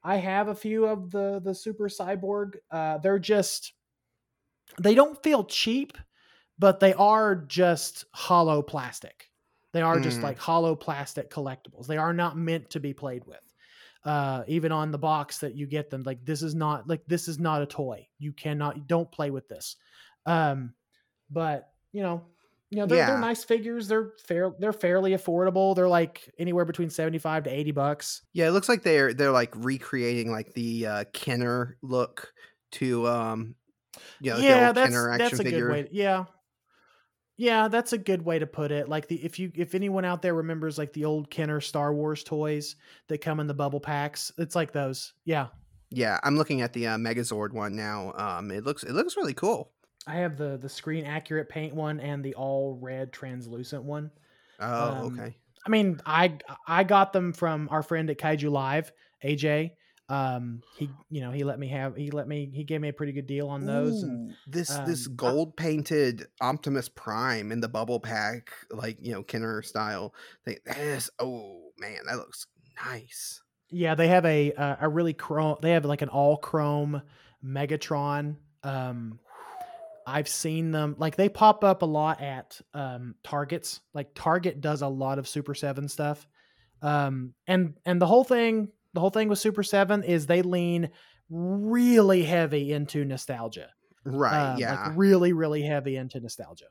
I have a few of the the super cyborg. Uh they're just they don't feel cheap but they are just hollow plastic they are just Mm. like hollow plastic collectibles. They are not meant to be played with uh even on the box that you get them like this is not like this is not a toy. You cannot don't play with this. Um but you know you know they're, they're nice figures. They're fair they're fairly affordable. They're like anywhere between 75 to 80 bucks. Yeah, it looks like they're they're like recreating like the uh Kenner look to um you know, yeah that's Kenner action that's a figure. good way yeah yeah that's a good way to put it like the if you if anyone out there remembers like the old kenner star wars toys that come in the bubble packs it's like those yeah Yeah, I'm looking at the uh, Megazord one now. Um it looks it looks really cool. i have the the screen accurate paint one and the all red translucent one Oh, Um, okay. I mean, I I got them from our friend at Kaiju Live, AJ. Um, he you know he let me have he let me he gave me a pretty good deal on those. And Ooh, this this um, I- gold painted Optimus Prime in the bubble pack, like you know Kenner style. They this oh man, that looks nice. yeah, they have a uh, a really chrome. They have like an all chrome Megatron. Um, I've seen them like they pop up a lot at um, Targets. Like Target does a lot of Super Seven stuff, um, and and the whole thing the whole thing with Super Seven is they lean really heavy into nostalgia. Right? Um, yeah. like really really heavy into nostalgia.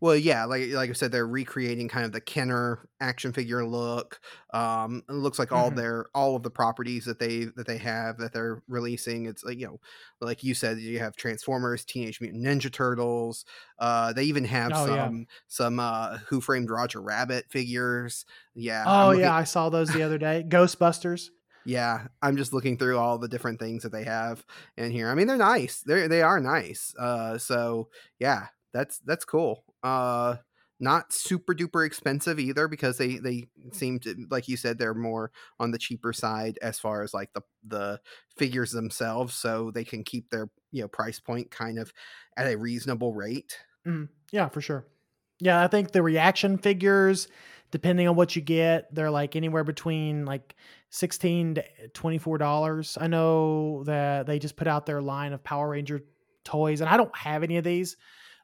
Well, yeah, like like I said, they're recreating kind of the Kenner action figure look. Um, it looks like all Mhm. their all of the properties that they that they have that they're releasing. It's like you know, like you said, you have Transformers, Teenage Mutant Ninja Turtles. Uh, they even have Oh, yeah. some some uh, Who Framed Roger Rabbit figures. Yeah. Oh looking- yeah, I saw those the other day. Ghostbusters. Yeah. I'm just looking through all the different things that they have in here. I mean, they're nice. They they are nice. Uh, so yeah, that's that's cool. Uh, not super duper expensive either because they they seem to like you said they're more on the cheaper side as far as like the the figures themselves so they can keep their you know price point kind of at a reasonable rate Yeah, for sure. Yeah, I think the reaction figures, depending on what you get, they're like anywhere between like sixteen to twenty four dollars. I know that they just put out their line of Power Ranger toys, and I don't have any of these.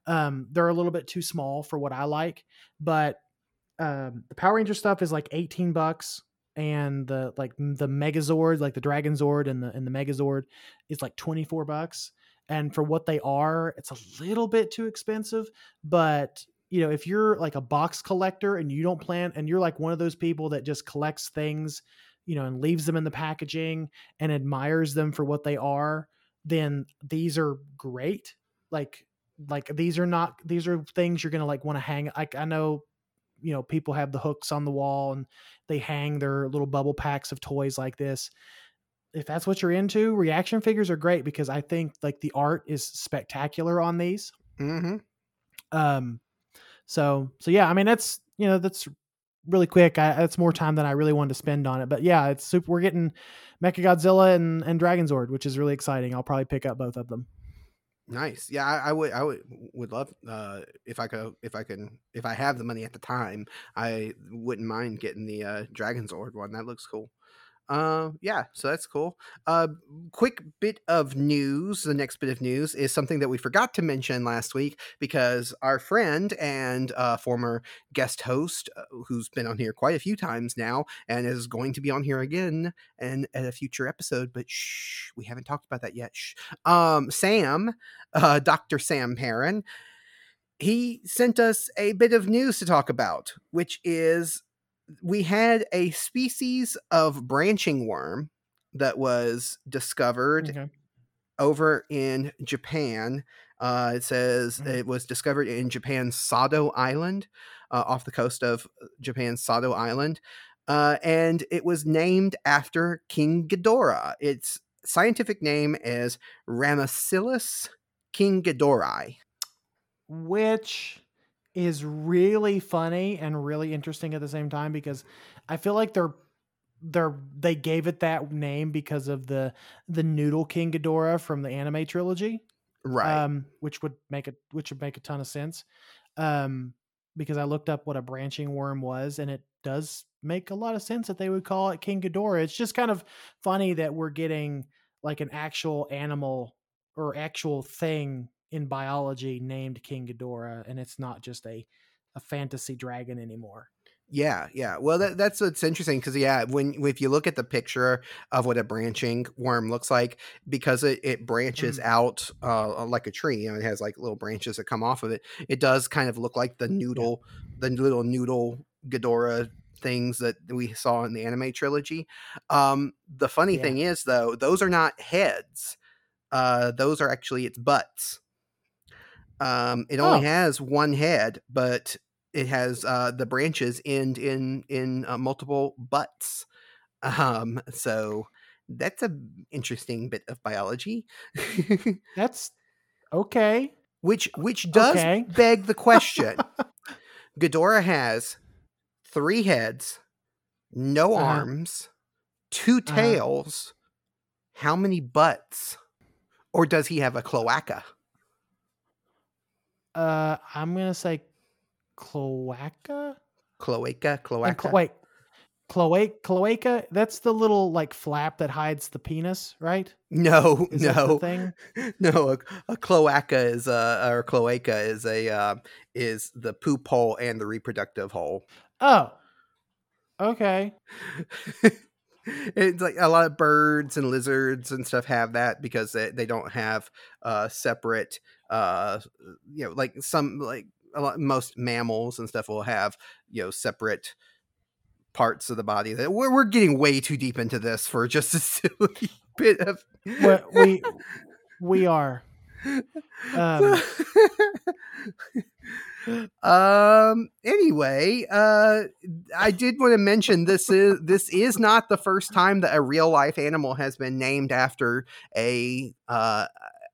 Um, they're a little bit too small for what I like, but um, the Power Ranger stuff is like eighteen bucks, and the like the Megazord, like the Dragon Zord and the and the Megazord, is like twenty four bucks. And for what they are, it's a little bit too expensive. But you know, if you're like a box collector and you don't plan, and you're like one of those people that just collects things, you know, and leaves them in the packaging and admires them for what they are, then these are great. Like like these are not these are things you're gonna like want to hang. Like I know, you know, people have the hooks on the wall and they hang their little bubble packs of toys like this. If that's what you're into, reaction figures are great because I think like the art is spectacular on these. Mm-hmm. Um, so so yeah, I mean that's you know that's really quick. I, that's more time than I really wanted to spend on it. But yeah, it's super. We're getting Mecha Godzilla and and Dragon Zord, which is really exciting. I'll probably pick up both of them. Nice. Yeah, I, I, would. I would would love uh, if I could. If I can. If I have the money at the time, I wouldn't mind getting the uh, Dragon one. That looks cool. Uh, yeah, so that's cool. Uh, quick bit of news. The next bit of news is something that we forgot to mention last week because our friend and uh, former guest host, uh, who's been on here quite a few times now and is going to be on here again and at a future episode, but shh, we haven't talked about that yet. Shh. Um, Sam, uh, Dr. Sam Perrin, he sent us a bit of news to talk about, which is we had a species of branching worm that was discovered Okay. over in Japan. Uh, it says Mhm. it was discovered in Japan's Sado Island, uh, off the coast of Japan's Sado Island, uh, and it was named after King Ghidorah. Its scientific name is Ramisyllis King Ghidorah. which is really funny and really interesting at the same time because I feel like they're they're they gave it that name because of the the Noodle King Ghidorah from the anime trilogy, Right. um, which would make it which would make a ton of sense. Um, because I looked up what a branching worm was, and it does make a lot of sense that they would call it King Ghidorah. It's just kind of funny that we're getting like an actual animal or actual thing in biology named King Ghidorah, and it's not just a a fantasy dragon anymore. Yeah, yeah. Well, that, that's what's interesting because yeah, when if you look at the picture of what a branching worm looks like, because it, it branches Mm. out uh, like a tree, you know, it has like little branches that come off of it. It does kind of look like the noodle, the little noodle Ghidorah things that we saw in the anime trilogy. Um, the funny Yeah. thing is, though, those are not heads. Uh, those are actually its butts. Um, it only Oh. has one head, but it has uh, the branches end in in uh, multiple butts. Um, so that's a interesting bit of biology, That's okay. which which does Okay. beg the question. Ghidorah has three heads, no Uh-huh. arms, 2 Uh-huh. tails. How many butts? Or does he have a cloaca? Uh, I'm gonna say cloaca. Cloaca, cloaca. clo- wait, cloaca. Cloaca. That's the little like flap that hides the penis, right? no, Is no. thing? No, a, a cloaca is a or cloaca is a uh, is the poop hole and the reproductive hole. Oh, okay. it's like a lot of birds and lizards and stuff have that because they, they don't have uh separate uh you know like some like a lot most mammals and stuff will have you know separate parts of the body that we're, we're getting way too deep into this for just a silly bit of What we we are. Um, um anyway uh i did want to mention this is this is not the first time that a real life animal has been named after a uh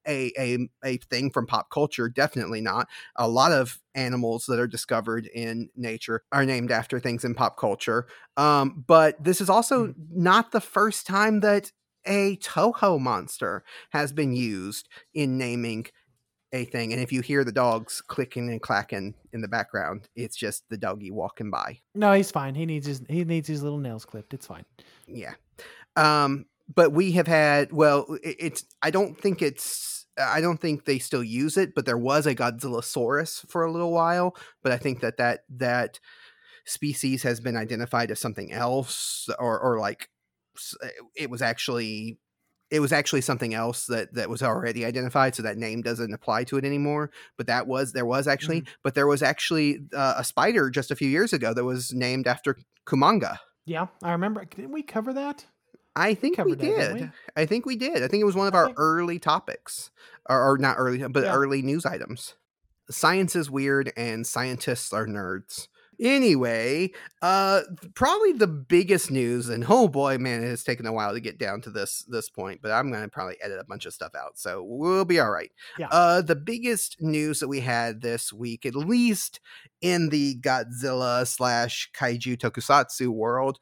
a, a a thing from pop culture definitely not. A lot of animals that are discovered in nature are named after things in pop culture. Um but this is also not the first time that a toho monster has been used in naming a thing. And if you hear the dogs clicking and clacking in the background, it's just the doggy walking by. no, he's fine. He needs his he needs his little nails clipped. It's fine. Yeah. Um, but we have had, well, it, it's, I don't think it's, I don't think they still use it, but there was a Godzillasaurus for a little while. But I think that that, that species has been identified as something else or, or like it was actually it was actually something else that that was already identified so that name doesn't apply to it anymore but that was there was actually but there was actually uh, a spider just a few years ago that was named after Kumonga Yeah, I remember. Didn't we cover that? I think we that, didn't did. we? I think we did. I think it was one of I our think- early topics, or, or not early, but Yeah. early news items. Science is weird, and scientists are nerds. Anyway, uh, probably the biggest news, and oh boy, man, it has taken a while to get down to this this point, but I'm gonna probably edit a bunch of stuff out, so we'll be all right. Yeah. Uh, the biggest news that we had this week, at least in the Godzilla slash Kaiju Tokusatsu world,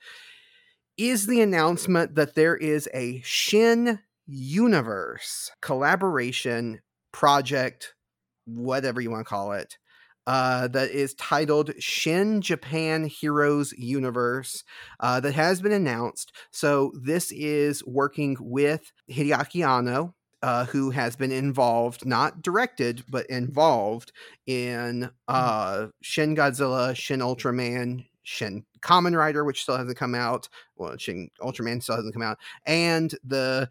is the announcement that there is a Shin Universe collaboration project, whatever you want to call it, uh, that is titled Shin Japan Heroes Universe, uh, that has been announced. So this is working with Hideaki Anno. Uh, who has been involved, not directed, but involved in uh, Shin Godzilla, Shin Ultraman, Shin Kamen Rider, which still hasn't come out. Well, Shin Ultraman still hasn't come out, and the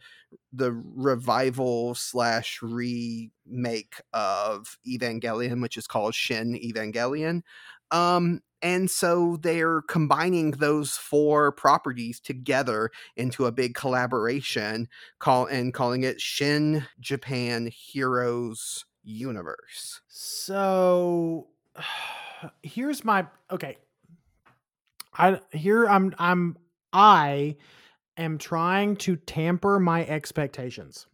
the revival slash remake of Evangelion, which is called Shin Evangelion. Um, and so they're combining those four properties together into a big collaboration, call and calling it Shin Japan Heroes Universe. So here's my okay. I here I'm I'm I am trying to tamper my expectations.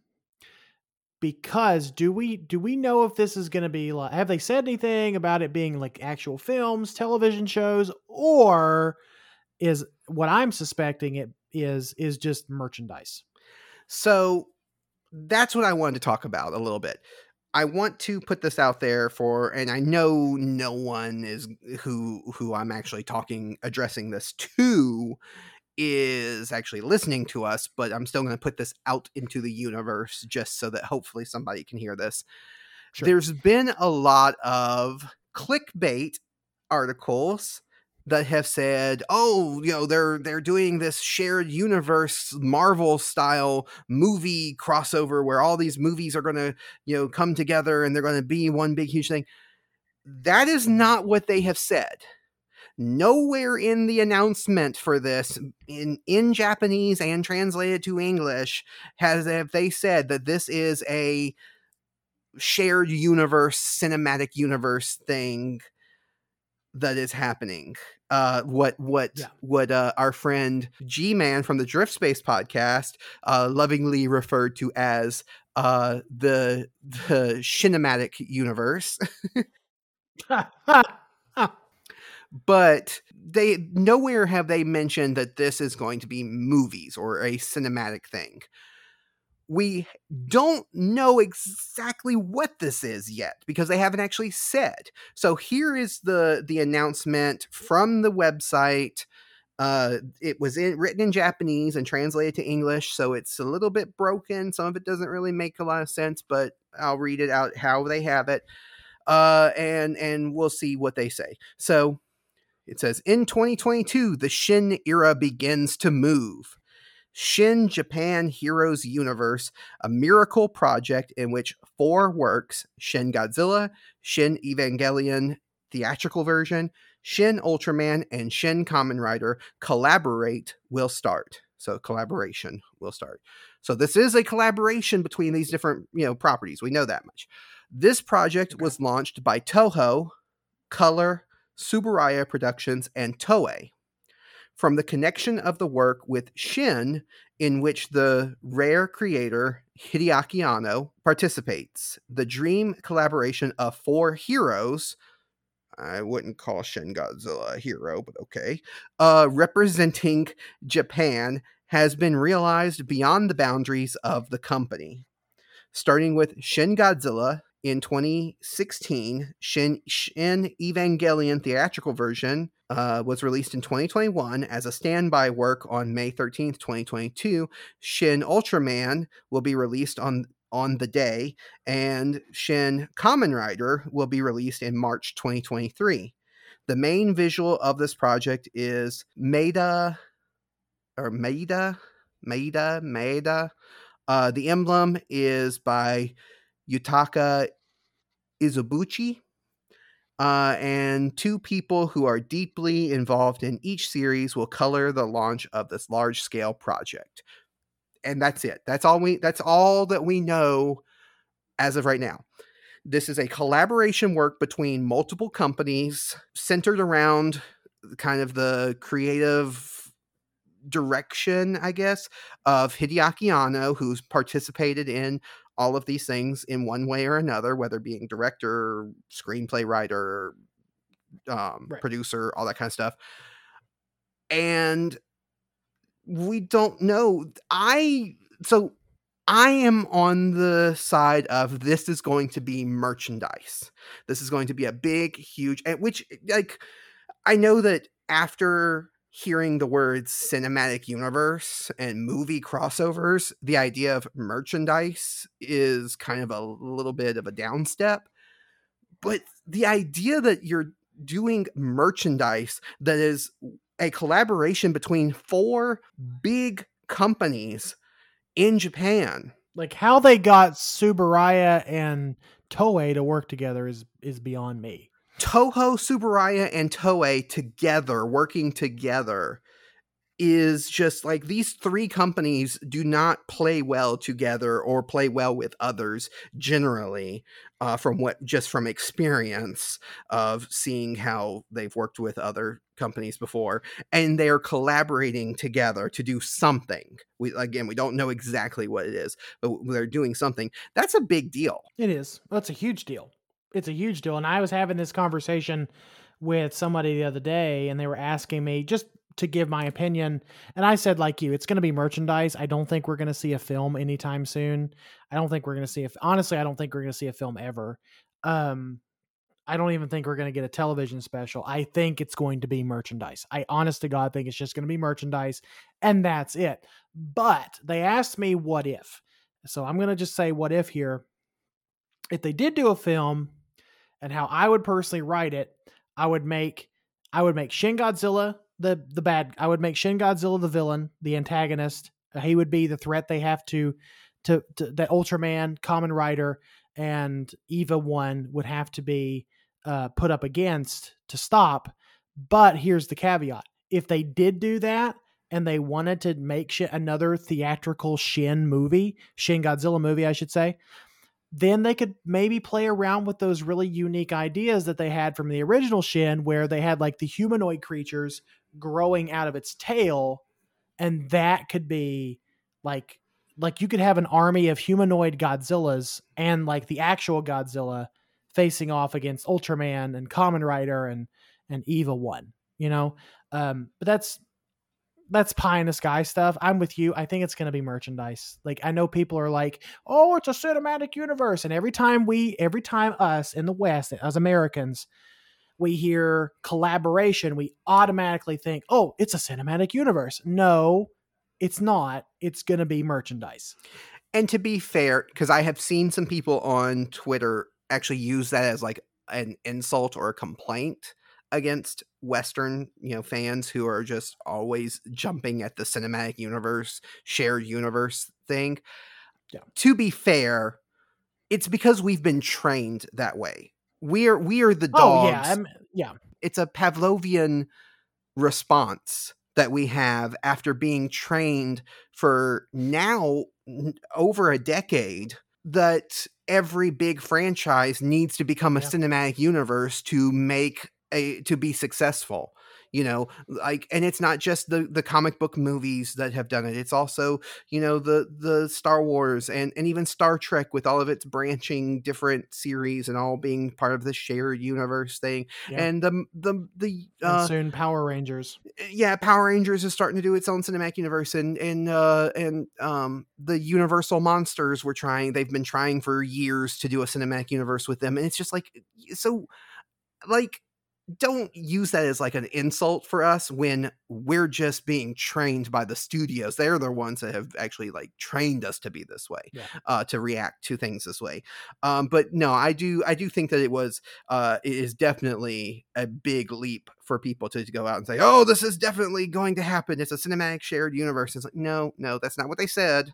Because do we do we know if this is going to be like have they said anything about it being like actual films, television shows or is what I'm suspecting it is is just merchandise. So that's what I wanted to talk about a little bit. I want to put this out there for, and I know no one is who who I'm actually talking addressing this to is actually listening to us, but I'm still going to put this out into the universe just so that hopefully somebody can hear this. Sure. There's been a lot of clickbait articles that have said, "Oh, you know, they're they're doing this shared universe Marvel style movie crossover where all these movies are going to, you know, come together and they're going to be one big huge thing." That is not what they have said. Nowhere in the announcement for this in in Japanese and translated to English has have they said that this is a shared universe cinematic universe thing that is happening uh what what Yeah. what uh our friend g-man from the drift space podcast uh lovingly referred to as uh the the cinematic universe but they nowhere have they mentioned that this is going to be movies or a cinematic thing we don't know exactly what this is yet because they haven't actually said. So here is the the announcement from the website uh it was in, written in japanese and translated to english so it's a little bit broken. Some of it doesn't really make a lot of sense but i'll read it out how they have it uh and and we'll see what they say. So it says in 2022 the shin era begins to move Shin Japan Heroes Universe, a miracle project in which four works Shin Godzilla, Shin Evangelion theatrical version, Shin Ultraman, and Shin Kamen Rider collaborate will start. So collaboration will start. So this is a collaboration between these different, you know, properties. We know that much. This project was launched by Toho, Color, Tsuburaya Productions, and Toei from the connection of the work with Shin, in which the rare creator Hideaki Anno participates. The dream collaboration of four heroes. I wouldn't call Shin Godzilla a hero, but okay. Uh, representing Japan has been realized beyond the boundaries of the company. Starting with Shin Godzilla in 2016, Shin, Shin Evangelion theatrical version uh, was released in 2021 as a standby work on May 13th, 2022. Shin Ultraman will be released on on the day, and Shin Kamen Rider will be released in March 2023. The main visual of this project is Maida or Maida, Maida, Maida. Uh, the emblem is by Yutaka Izubuchi. Uh, and two people who are deeply involved in each series will color the launch of this large scale project. And that's it. That's all we that's all that we know as of right now. This is a collaboration work between multiple companies centered around kind of the creative direction, I guess, of Hideaki Anno, who's participated in all of these things in one way or another, whether being director, screenplay writer, um, Right. producer, all that kind of stuff. And we don't know. I so I am on the side of this is going to be merchandise. This is going to be a big, huge, and which like I know that after hearing the words cinematic universe and movie crossovers, the idea of merchandise is kind of a little bit of a downstep. But the idea that you're doing merchandise that is a collaboration between four big companies in Japan. Like how they got Tsuburaya and Toei to work together is is beyond me. Toho, Tsuburaya, and Toei together, working together, is just like these three companies do not play well together or play well with others generally uh, from what just from experience of seeing how they've worked with other companies before and they're collaborating together to do something we again we don't know exactly what it is but they're doing something that's a big deal It is. That's a huge deal. It's a huge deal. And I was having this conversation with somebody the other day, and they were asking me just to give my opinion. And I said, like you, it's going to be merchandise. I don't think we're going to see a film anytime soon. I don't think we're going to see. Honestly, I don't think we're going to see a film ever. Um, I don't even think we're going to get a television special. I think it's going to be merchandise. I honest to God think it's just going to be merchandise, and that's it. But they asked me what if. So I'm going to just say what if here. If they did do a film and how I would personally write it, I would make I would make Shin Godzilla the the bad I would make Shin Godzilla the villain, the antagonist. He would be the threat they have to to, to the Ultraman, Kamen Rider, and Eva One would have to be uh, put up against to stop. But here's the caveat: if they did do that and they wanted to make Shin, another theatrical Shin movie, Shin Godzilla movie, I should say, then they could maybe play around with those really unique ideas that they had from the original Shin, where they had like the humanoid creatures growing out of its tail, and that could be like like you could have an army of humanoid Godzillas and like the actual Godzilla facing off against Ultraman and Kamen Rider and and Eva One, you know. Um, but that's that's pie in the sky stuff. I'm with you. I think it's going to be merchandise. Like I know people are like, "Oh, it's a cinematic universe," and every time we, every time us in the West as Americans, we hear collaboration, we automatically think, "Oh, it's a cinematic universe." No, it's not. It's going to be merchandise. And to be fair, because I have seen some people on Twitter actually use that as like an insult or a complaint against Western, you know, fans who are just always jumping at the cinematic universe, shared universe thing. Yeah. To be fair, it's because we've been trained that way. We are we are the dogs. Oh yeah, I'm, yeah. it's a Pavlovian response that we have after being trained for now over a decade that every big franchise needs to become a Yeah. cinematic universe to make a to be successful you know like and it's not just the the comic book movies that have done it it's also you know the the star wars and and even star trek with all of its branching different series and all being part of the shared universe thing Yeah. and the the the uh, soon Power Rangers. yeah, Power Rangers is starting to do its own cinematic universe, and and uh, and um, the Universal monsters were trying. They've been trying for years to do a cinematic universe with them, and it's just like so, like. Don't use that as like an insult for us when we're just being trained by the studios. They're the ones that have actually like trained us to be this way, Yeah. uh, to react to things this way. Um, but no, I do, I do think that it was uh, it is definitely a big leap for people to go out and say, "Oh, this is definitely going to happen. It's a cinematic shared universe." It's like, no, no, that's not what they said.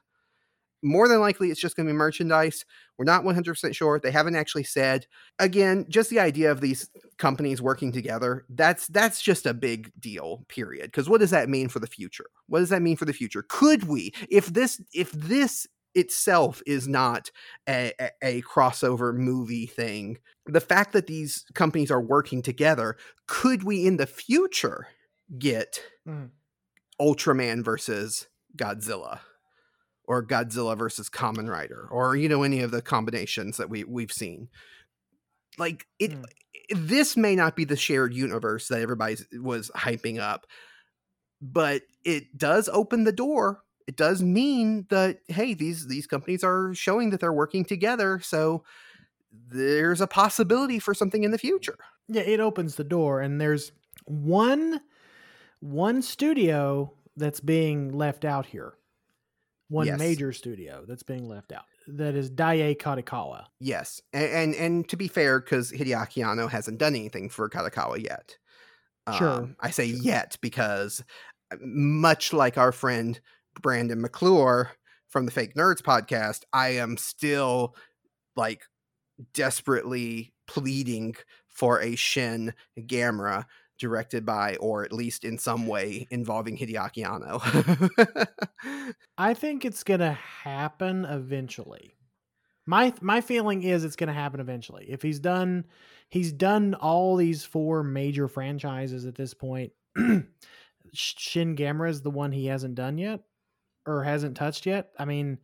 More than likely it's just going to be merchandise. We're not 100% sure. They haven't actually said. Again, just the idea of these companies working together, that's that's just a big deal, period. Cuz what does that mean for the future? What does that mean for the future? Could we if this if this itself is not a, a, a, crossover movie thing. The fact that these companies are working together, could we in the future get mm. Ultraman versus Godzilla? Or Godzilla versus Kamen Rider, or you know any of the combinations that we we've seen. Like it, mm. this may not be the shared universe that everybody was hyping up, but it does open the door it does mean that hey these these companies are showing that they're working together so there's a possibility for something in the future yeah it opens the door and there's one one studio that's being left out here one yes. major studio that's being left out that is Daiei Kadokawa. Yes, and and, and to be fair, because Hideaki Anno hasn't done anything for Kadokawa yet. Sure, um, I say yet because uh, much like our friend Brandon McClure from the Fake Nerds podcast, I am still like desperately pleading for a Shin Gamera directed by or at least in some way involving Hideaki Anno. I think it's going to happen eventually. My my feeling is it's going to happen eventually. If he's done he's done all these four major franchises at this point. Shin Gamera is the one he hasn't done yet or hasn't touched yet, I mean,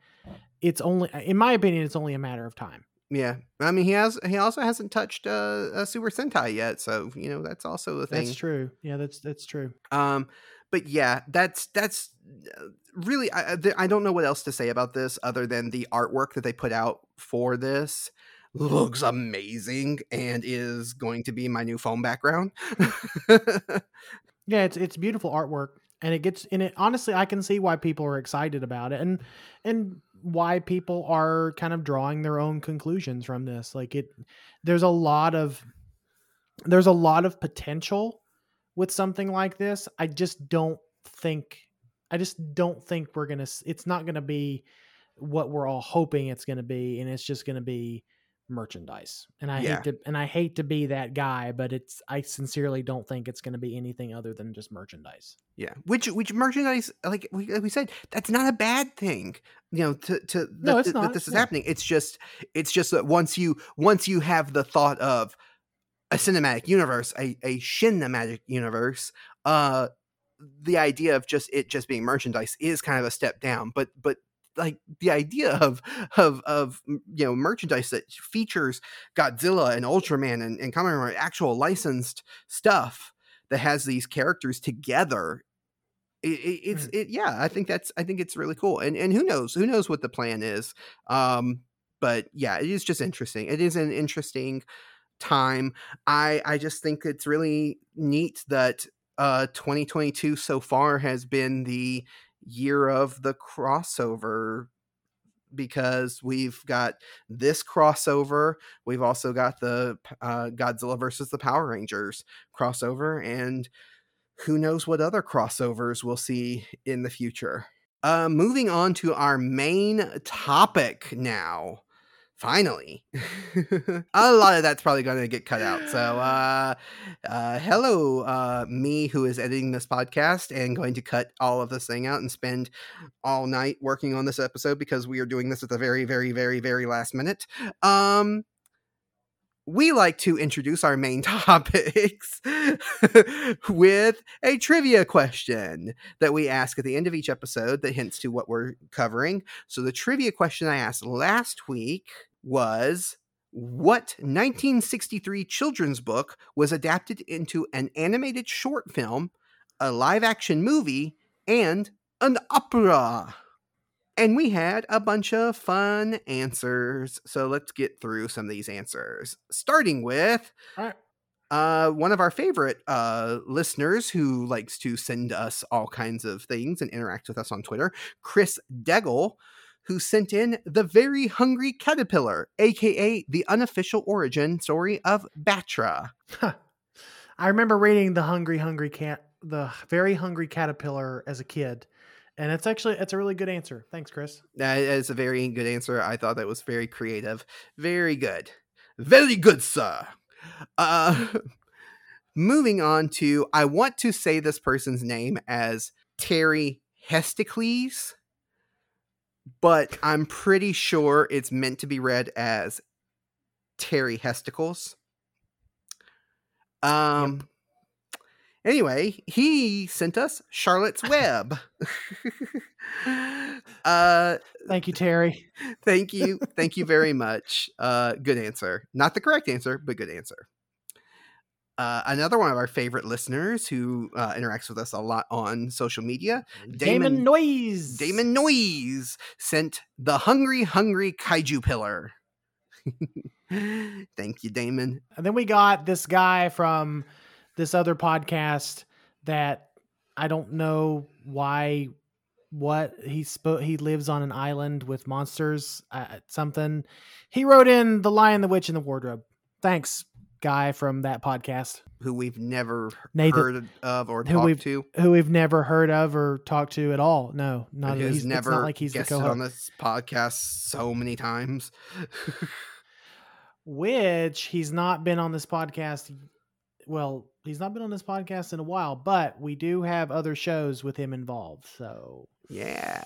it's only, in my opinion, it's only a matter of time. Yeah, I mean, he has. He also hasn't touched uh, a Super Sentai yet, so you know that's also a thing. That's true. Yeah, that's that's true. Um, but yeah, that's that's uh, really. I I don't know what else to say about this other than the artwork that they put out for this looks amazing and is going to be my new phone background. yeah, it's it's beautiful artwork and it gets in it honestly i can see why people are excited about it and and why people are kind of drawing their own conclusions from this like it there's a lot of there's a lot of potential with something like this. I just don't think i just don't think we're gonna it's not gonna be what we're all hoping it's gonna be and it's just gonna be merchandise. And I yeah. hate to and I hate to be that guy, but it's I sincerely don't think it's going to be anything other than just merchandise. Yeah. Which which merchandise like we, like we said, that's not a bad thing. You know, to to no, it's that, not. that this is yeah. happening. It's just it's just that once you once you have the thought of a cinematic universe, a a cinematic universe, uh the idea of just it just being merchandise is kind of a step down but but like the idea of of of you know merchandise that features Godzilla and Ultraman and, and Kamen Rider actual licensed stuff that has these characters together. It, it, it's mm. it yeah I think that's I think it's really cool and and who knows who knows what the plan is um but yeah it is just interesting it is an interesting time I I just think it's really neat that uh 2022 so far has been the year of the crossover because we've got this crossover. We've also got the uh, Godzilla versus the Power Rangers crossover, and who knows what other crossovers we'll see in the future. Uh, moving on to our main topic now finally a lot of that's probably going to get cut out so uh, uh hello uh me who is editing this podcast and going to cut all of this thing out and spend all night working on this episode because we are doing this at the very very very very last minute um we like to introduce our main topics with a trivia question that we ask at the end of each episode that hints to what we're covering. So, the trivia question I asked last week was what 1963 children's book was adapted into an animated short film, a live action movie, and an opera? And we had a bunch of fun answers. So let's get through some of these answers. Starting with uh, one of our favorite uh, listeners who likes to send us all kinds of things and interact with us on Twitter, Chris Deggle, who sent in The Very Hungry Caterpillar, aka the unofficial origin story of Battra. I remember reading The Hungry Hungry Cat, The Very Hungry Caterpillar as a kid and it's actually it's a really good answer. Thanks, Chris. That is a very good answer. I thought that was very creative. Very good. Very good, sir. Uh moving on to I want to say this person's name as Terry Hesticles, but I'm pretty sure it's meant to be read as Terry Hesticles. Um anyway, he sent us Charlotte's Web. uh Thank you, Terry. thank you. Thank you very much. Uh good answer. Not the correct answer, but good answer. Uh, another one of our favorite listeners who uh, interacts with us a lot on social media, Damon, Damon- Noise. Damon Noise, sent the Hungry Hungry Kaiju Pillar. Thank you, Damon. And then we got this guy from this other podcast that I don't know why what he spoke he lives on an island with monsters uh, something. He wrote in The Lion, the Witch and the Wardrobe. Thanks guy from that podcast Who we've never Nathan- heard of or who talked we've- to. who we've never heard of or talked to at all. No, not he's never not like he's guested on this podcast so many times. which he's not been on this podcast. Well, he's not been on this podcast in a while, but we do have other shows with him involved. So yeah.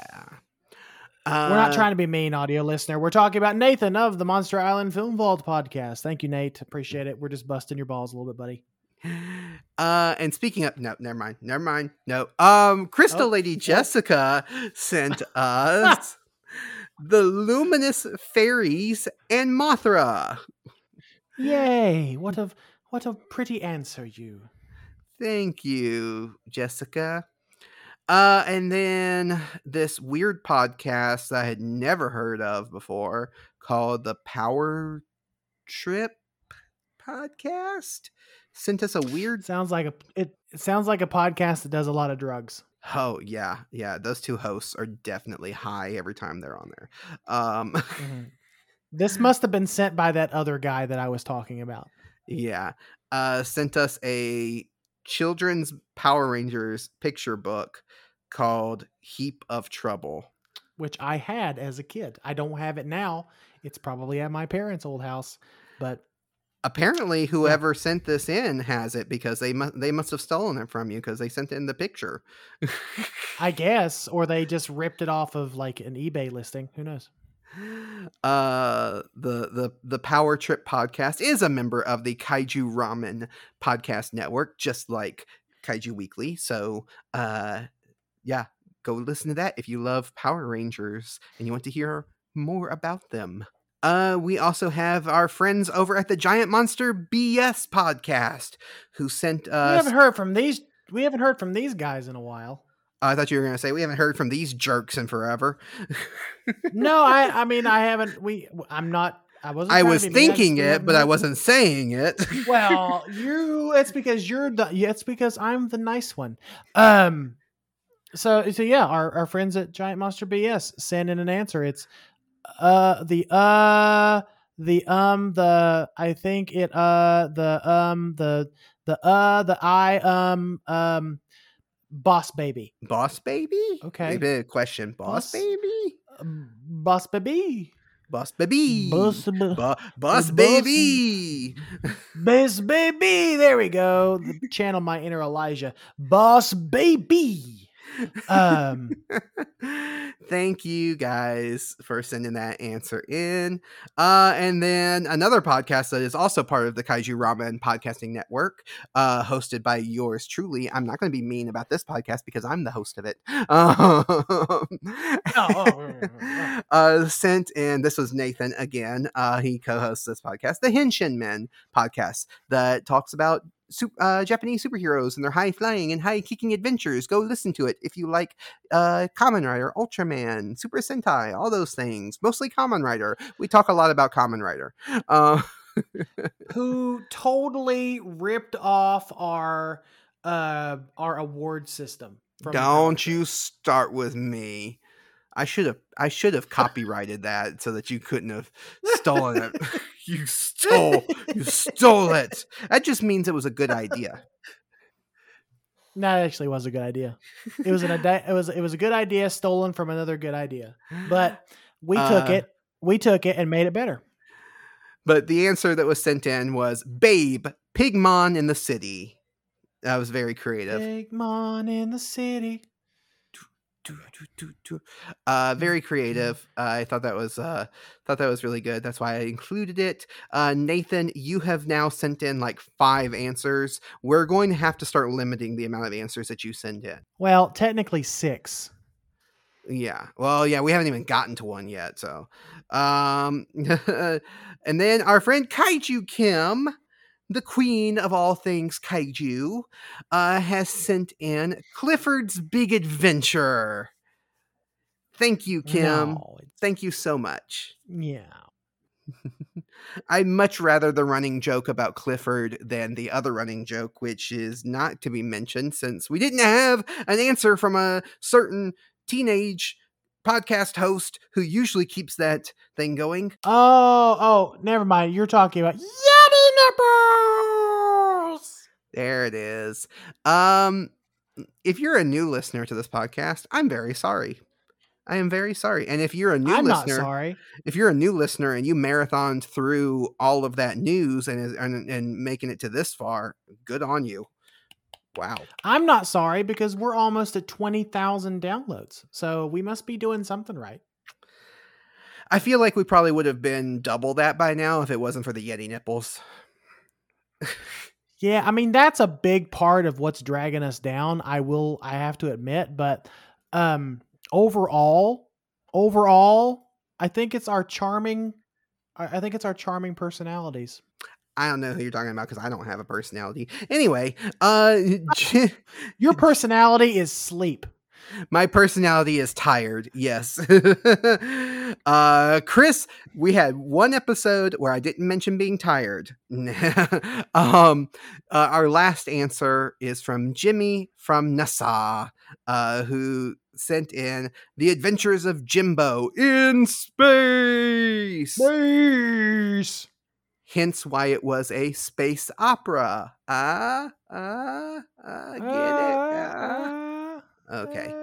We're not Uh, trying to be mean, audio listener. We're talking about Nathan of the Monster Island Film Vault podcast. Thank you, Nate. Appreciate it. We're just busting your balls a little bit, buddy. Uh, and speaking of, no, never mind, never mind, no. Um, Crystal Oh, Lady Jessica sent us the Luminous Fairies and Mothra. Yay! What a what a pretty answer, you. Thank you, Jessica. Uh, and then this weird podcast that I had never heard of before called the Power Trip Podcast sent us a weird Sounds like a it, it sounds like a podcast that does a lot of drugs. Oh yeah, yeah. Those two hosts are definitely high every time they're on there. Um, Mhm. This must have been sent by that other guy that I was talking about. yeah. Uh, sent us a children's Power Rangers picture book called "Heap of Trouble." which I had as a kid. I don't have it now. It's probably at my parents' old house, but Apparently, whoever sent this in has it because they must they must have stolen it from you because they sent in the picture. I guess, or they just ripped it off of like an eBay listing. Who knows? uh the the the power trip podcast is a member of the kaiju ramen podcast network just like kaiju weekly so uh yeah go listen to that if you love power rangers and you want to hear more about them uh we also have our friends over at the giant monster bs podcast who sent us. we haven't heard from these. We haven't heard from these guys in a while. i thought you were going to say we haven't heard from these jerks in forever No, I. I mean, I haven't. We. I'm not. I wasn't. i was be mean, I just- thinking it but i wasn't saying it Well, you. It's because you're. The, yeah, it's because I'm the nice one. Um. So so yeah, our our friends at Giant Monster BS send in an answer. It's uh the uh the um the I think it uh the um the the uh the I um um boss baby Boss baby? Okay. Maybe a question. Boss, Boss- baby? Um, boss baby Boss baby. boss ba- boss boss- baby. boss baby. There we go. Channel my inner Elijah. Boss baby. Um. Thank you guys for sending that answer in. Uh, and then another podcast that is also part of the Kaiju Ramen Podcasting Network, uh, hosted by yours truly. I'm not going to be mean about this podcast because I'm the host of it. Um, oh, uh, sent in, this was Nathan again. Uh, he co hosts this podcast, the Henshin Men podcast, that talks about su- uh, Japanese superheroes and their high flying and high kicking adventures. Go listen to it if you like uh, Kamen Rider, Ultraman, Super Sentai, all those things. Mostly Kamen Rider. We talk a lot about Kamen Rider. Uh, who totally ripped off our uh our award system from don't Power you start with me. I should have I should have copyrighted that so that you couldn't have stolen it. you stole you stole it. That just means it was a good idea. That actually was a good idea. It was an it was it was a good idea stolen from another good idea. But we took Uh, it. We took it and made it better. But the answer that was sent in was Babe, Pigmon in the City. That was very creative. Pigmon in the city. Uh, very creative. Uh, I thought that was uh, thought that was really good. That's why I included it. Uh, Nathan, you have now sent in like five answers. We're going to have to start limiting the amount of answers that you send in. Well, technically six. Yeah. Well, yeah, we haven't even gotten to one yet. So, um, and then our friend Kaiju Kim, the queen of all things kaiju, uh, has sent in Clifford's Big Adventure. Thank you, Kim. No, Thank you so much. yeah. I'd much rather the running joke about Clifford than the other running joke, which is not to be mentioned since we didn't have an answer from a certain teenage podcast host who usually keeps that thing going. Oh, oh, never mind. You're talking about Yeti There it is. Um, if you're a new listener to this podcast, I'm very sorry. I am very sorry. And if you're a new I'm not listener, sorry. if you're a new listener and you marathoned through all of that news and and, and making it to this far, good on you. Wow. I'm not sorry because we're almost at 20,000 downloads. So we must be doing something right. I feel like we probably would have been double that by now if it wasn't for the Yeti nipples. Yeah, I mean that's a big part of what's dragging us down. I will I have to admit, but um overall, overall, I think it's our charming I think it's our charming personalities. I don't know who you're talking about because I don't have a personality. Anyway, uh, Your personality is sleep. my personality is tired. Yes. uh, Chris, we had one episode where I didn't mention being tired. um, uh, our last answer is from Jimmy from NASA, uh, who sent in the Adventures of Jimbo in space. Space. Hence why it was a space opera. Ah, ah, ah, get it? Ah. Okay.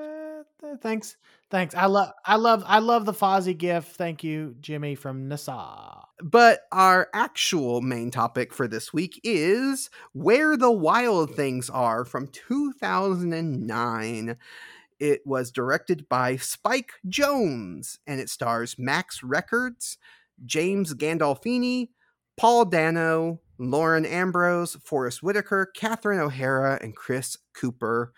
Uh, thanks. Thanks. I love I love I love the Fozzie gif. Thank you, Jimmy from NASA. But our actual main topic for this week is Where the Wild Things Are from 2009. It was directed by Spike Jonze and it stars Max Records, James Gandolfini, Paul Dano, Lauren Ambrose, Forest Whitaker, Catherine O'Hara, and Chris Cooper.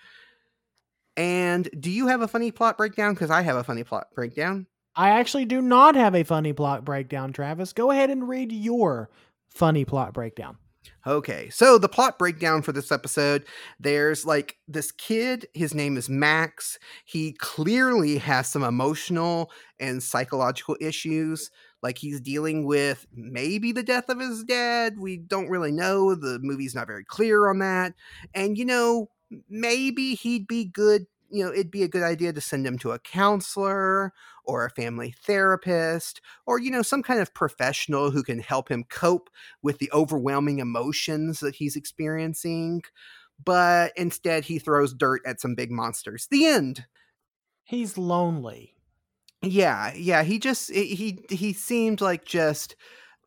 And do you have a funny plot breakdown? Because I have a funny plot breakdown. I actually do not have a funny plot breakdown, Travis. Go ahead and read your funny plot breakdown. Okay, so the plot breakdown for this episode there's like this kid, his name is Max. He clearly has some emotional and psychological issues. Like he's dealing with maybe the death of his dad. We don't really know. The movie's not very clear on that. And, you know, maybe he'd be good. You know, it'd be a good idea to send him to a counselor or a family therapist or, you know, some kind of professional who can help him cope with the overwhelming emotions that he's experiencing. But instead, he throws dirt at some big monsters. The end. He's lonely. Yeah, yeah. He just he he seemed like just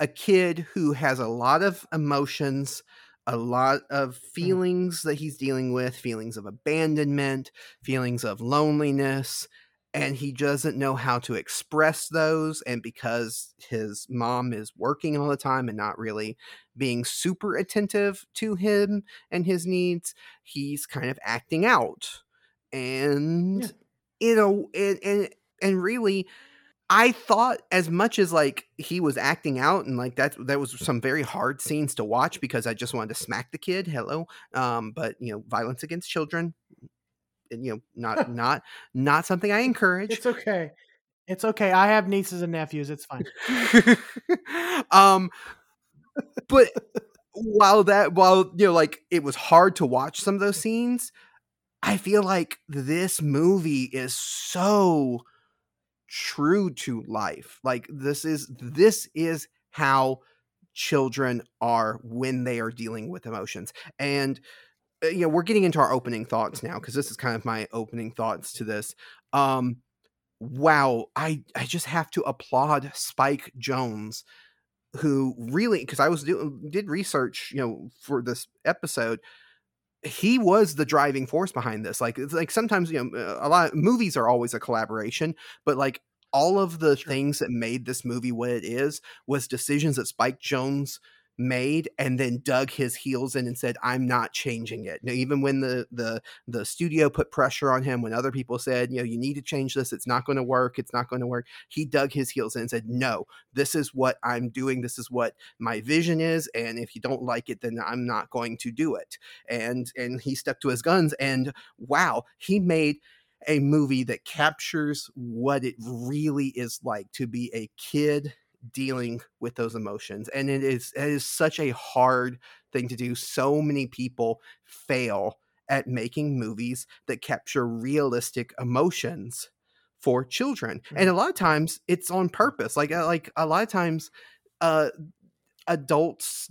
a kid who has a lot of emotions, a lot of mm. feelings that he's dealing with, feelings of abandonment, feelings of loneliness, and he doesn't know how to express those and because his mom is working all the time and not really being super attentive to him and his needs, he's kind of acting out. And Yeah. you know, and and and really I thought as much as like he was acting out and like that that was some very hard scenes to watch because I just wanted to smack the kid. Hello. Um, but you know, violence against children, and, you know, not not not something I encourage. It's okay. It's okay. I have nieces and nephews. It's fine. um but while that while you know like it was hard to watch some of those scenes i feel like this movie is so true to life like this is this is how children are when they are dealing with emotions and uh, you know we're getting into our opening thoughts now because this is kind of my opening thoughts to this um wow i i just have to applaud spike Jonze who really because i was doing did research you know for this episode he was the driving force behind this like it's like sometimes you know a lot of movies are always a collaboration but like all of the Sure. things that made this movie what it is was decisions that spike jonze made and then dug his heels in and said i'm not changing it. Now, even when the the the studio put pressure on him when other people said you know you need to change this it's not going to work it's not going to work he dug his heels in and said no this is what i'm doing this is what my vision is and if you don't like it then i'm not going to do it. And and he stuck to his guns and wow he made a movie that captures what it really is like to be a kid dealing with those emotions and it is it is such a hard thing to do. So many people fail at making movies that capture realistic emotions for children and a lot of times it's on purpose like uh, like a lot of times uh adults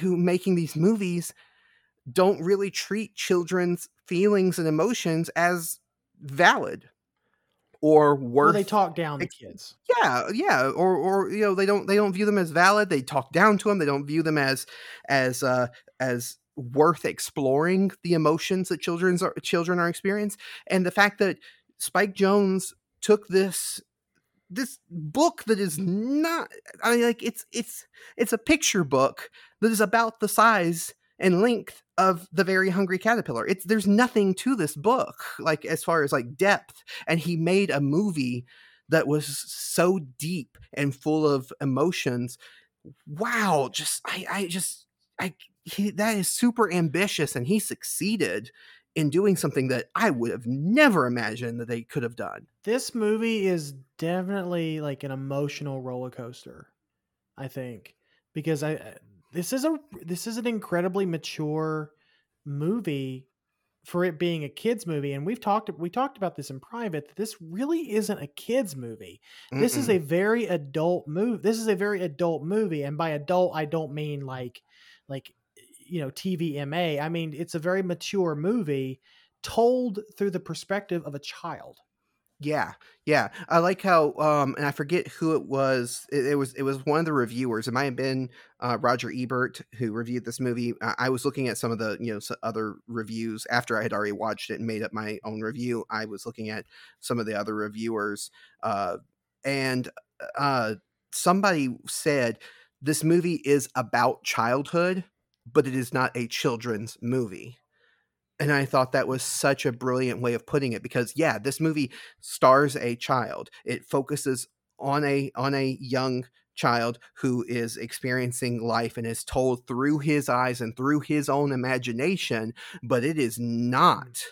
who making these movies don't really treat children's feelings and emotions as valid or worth Well, they talk down the kids. yeah yeah or or you know they don't they don't view them as valid they talk down to them they don't view them as as uh as worth exploring the emotions that children's are, children are experiencing and the fact that spike jonze took this this book that is not i mean like it's it's it's a picture book that is about the size and length of the very hungry caterpillar it's there's nothing to this book like as far as like depth and he made a movie that was so deep and full of emotions wow just i i just i he, that is super ambitious and he succeeded in doing something that i would have never imagined that they could have done This movie is definitely like an emotional roller coaster. I think because I I- this is a this is an incredibly mature movie for it being a kids movie and we've talked we talked about this in private that this really isn't a kids movie. This is Mm-mm. a very adult movie this is a very adult movie and by adult i don't mean like like you know tvma i mean it's a very mature movie told through the perspective of a child Yeah, yeah. I like how, um, and I forget who it was. It, it was it was one of the reviewers. It might have been uh, Roger Ebert who reviewed this movie. I, I was looking at some of the you know other reviews after I had already watched it and made up my own review. I was looking at some of the other reviewers, uh, and uh, somebody said this movie is about childhood, but it is not a children's movie. And I thought that was such a brilliant way of putting it because yeah, this movie stars a child. It focuses on a on a young child who is experiencing life and is told through his eyes and through his own imagination, but it is not mm.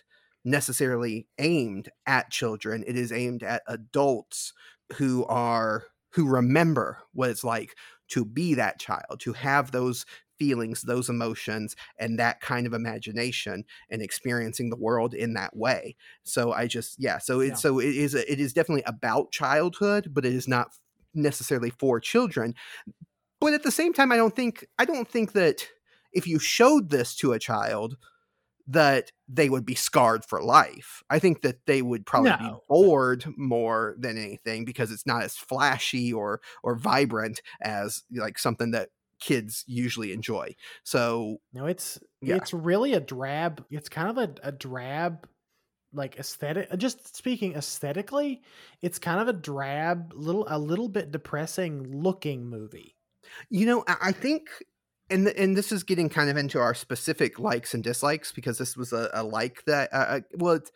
necessarily aimed at children. It is aimed at adults who are who remember what it's like to be that child, to have those feelings, those emotions, and that kind of imagination and experiencing the world in that way. So I just yeah, so it Yeah. so it is it is definitely about childhood, but it is not necessarily for children. But at the same time, I don't think I don't think that if you showed this to a child that they would be scarred for life. I think that they would probably be bored more than anything because it's not as flashy or or vibrant as like something that kids usually enjoy. So no it's Yeah. it's really a drab it's kind of a, a drab like aesthetic just speaking aesthetically it's kind of a drab little a little bit depressing looking movie You know, I I think, and and this is getting kind of into our specific likes and dislikes because this was a, a like that. Uh, uh, well, it's,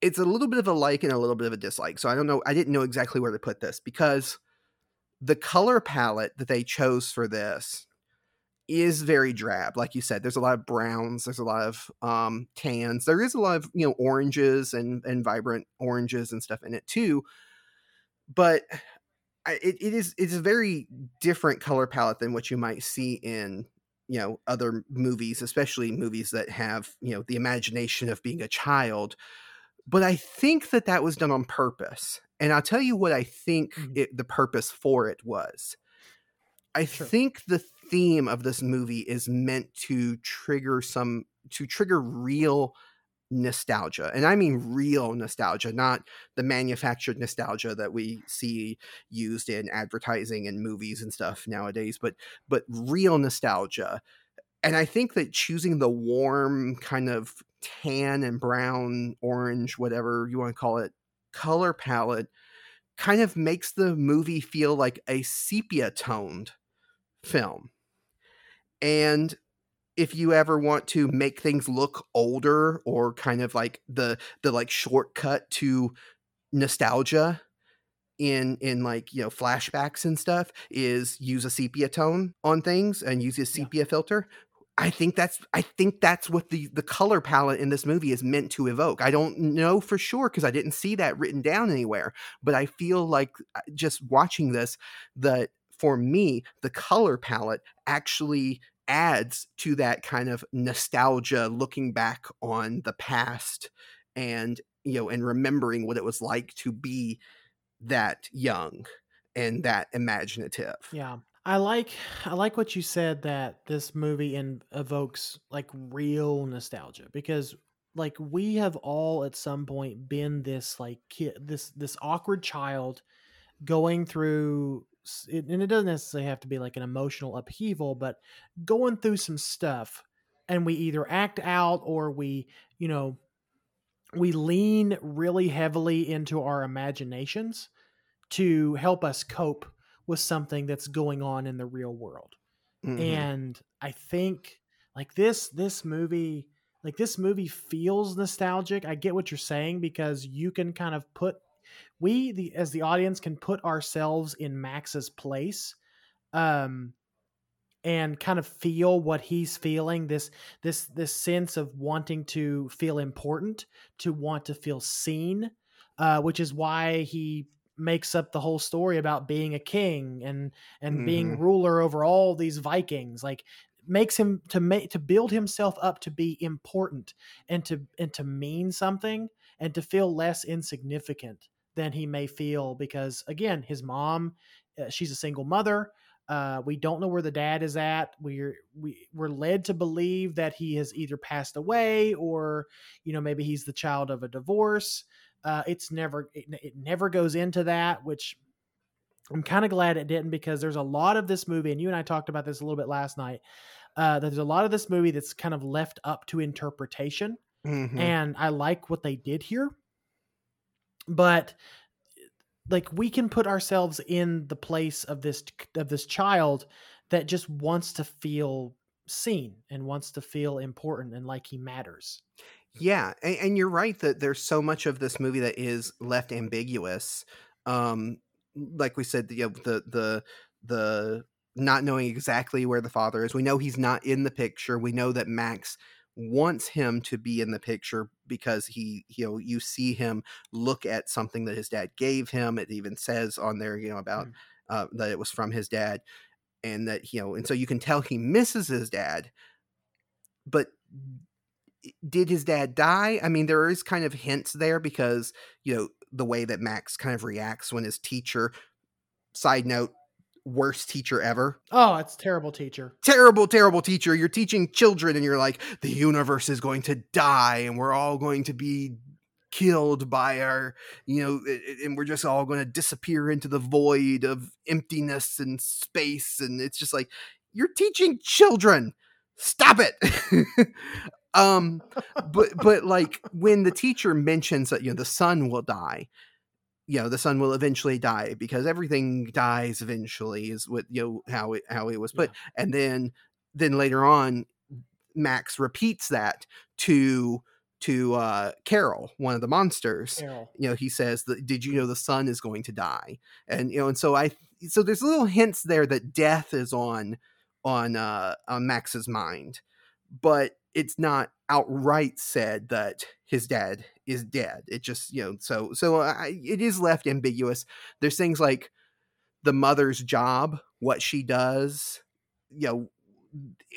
it's a little bit of a like and a little bit of a dislike. So I don't know. I didn't know exactly where to put this because the color palette that they chose for this is very drab. Like you said, there's a lot of browns. There's a lot of um, tans. There is a lot of you know oranges and and vibrant oranges and stuff in it too. But it, it is it's a very different color palette than what you might see in you know other movies especially movies that have you know the imagination of being a child but i think that that was done on purpose and i'll tell you what i think Mhm. it, the purpose for it was i Sure. think the theme of this movie is meant to trigger some to trigger real nostalgia and i mean real nostalgia not the manufactured nostalgia that we see used in advertising and movies and stuff nowadays but but real nostalgia and i think that choosing the warm kind of tan and brown orange whatever you want to call it color palette kind of makes the movie feel like a sepia toned film and if you ever want to make things look older or kind of like the the like shortcut to nostalgia in in like you know flashbacks and stuff is use a sepia tone on things and use a sepia yeah. filter I think that's I think that's what the the color palette in this movie is meant to evoke. I don't know for sure because I didn't see that written down anywhere, but I feel like uh, just watching this that for me the color palette actually adds to that kind of nostalgia looking back on the past and you know and remembering what it was like to be that young and that imaginative yeah i like i like what you said that this movie in, evokes like real nostalgia because like we have all at some point been this like kid this this awkward child going through and it doesn't necessarily have to be like an emotional upheaval, but going through some stuff and we either act out or we, you know, we lean really heavily into our imaginations to help us cope with something that's going on in the real world. Mm-hmm. And I think like this this movie like this movie feels nostalgic. I get what you're saying because you can kind of put we the as the audience can put ourselves in Max's place um and kind of feel what he's feeling this this this sense of wanting to feel important to want to feel seen uh which is why he makes up the whole story about being a king and and mm-hmm. being ruler over all these vikings like makes him to make to build himself up to be important and to and to mean something and to feel less insignificant than he may feel because again his mom uh, she's a single mother uh, we don't know where the dad is at we're we, we're led to believe that he has either passed away or you know maybe he's the child of a divorce uh, it's never it, it never goes into that which i'm kind of glad it didn't because there's a lot of this movie and you and i talked about this a little bit last night uh, there's a lot of this movie that's kind of left up to interpretation mm-hmm. and i like what they did here but like we can put ourselves in the place of this of this child that just wants to feel seen and wants to feel important and like he matters yeah and, and, you're right that there's so much of this movie that is left ambiguous um like we said you know, the the the not knowing exactly where the father is. We know he's not in the picture. We know that max wants him to be in the picture because he you know you see him look at something that his dad gave him. It even says on there you know about mm. uh, that it was from his dad and that you know and so you can tell he misses his dad but did his dad die i mean there is kind of hints there because you know the way that max kind of reacts when his teacher side note worst teacher ever. Oh, it's terrible teacher. Terrible, terrible teacher. You're teaching children and you're like, the universe is going to die and we're all going to be killed by our, you know, and we're just all going to disappear into the void of emptiness and space. And it's just like, you're teaching children. Stop it. um but but like when the teacher mentions that you know the sun will die you know the sun will eventually die because everything dies eventually is what you know how it how it was put yeah. and then then later on max repeats that to to uh carol one of the monsters carol. you know he says that did you know the sun is going to die and you know and so i so there's little hints there that death is on on uh on max's mind but it's not outright said that his dad is dead. It just you know so so uh, I, it is left ambiguous. There's things like the mother's job, what she does, you know,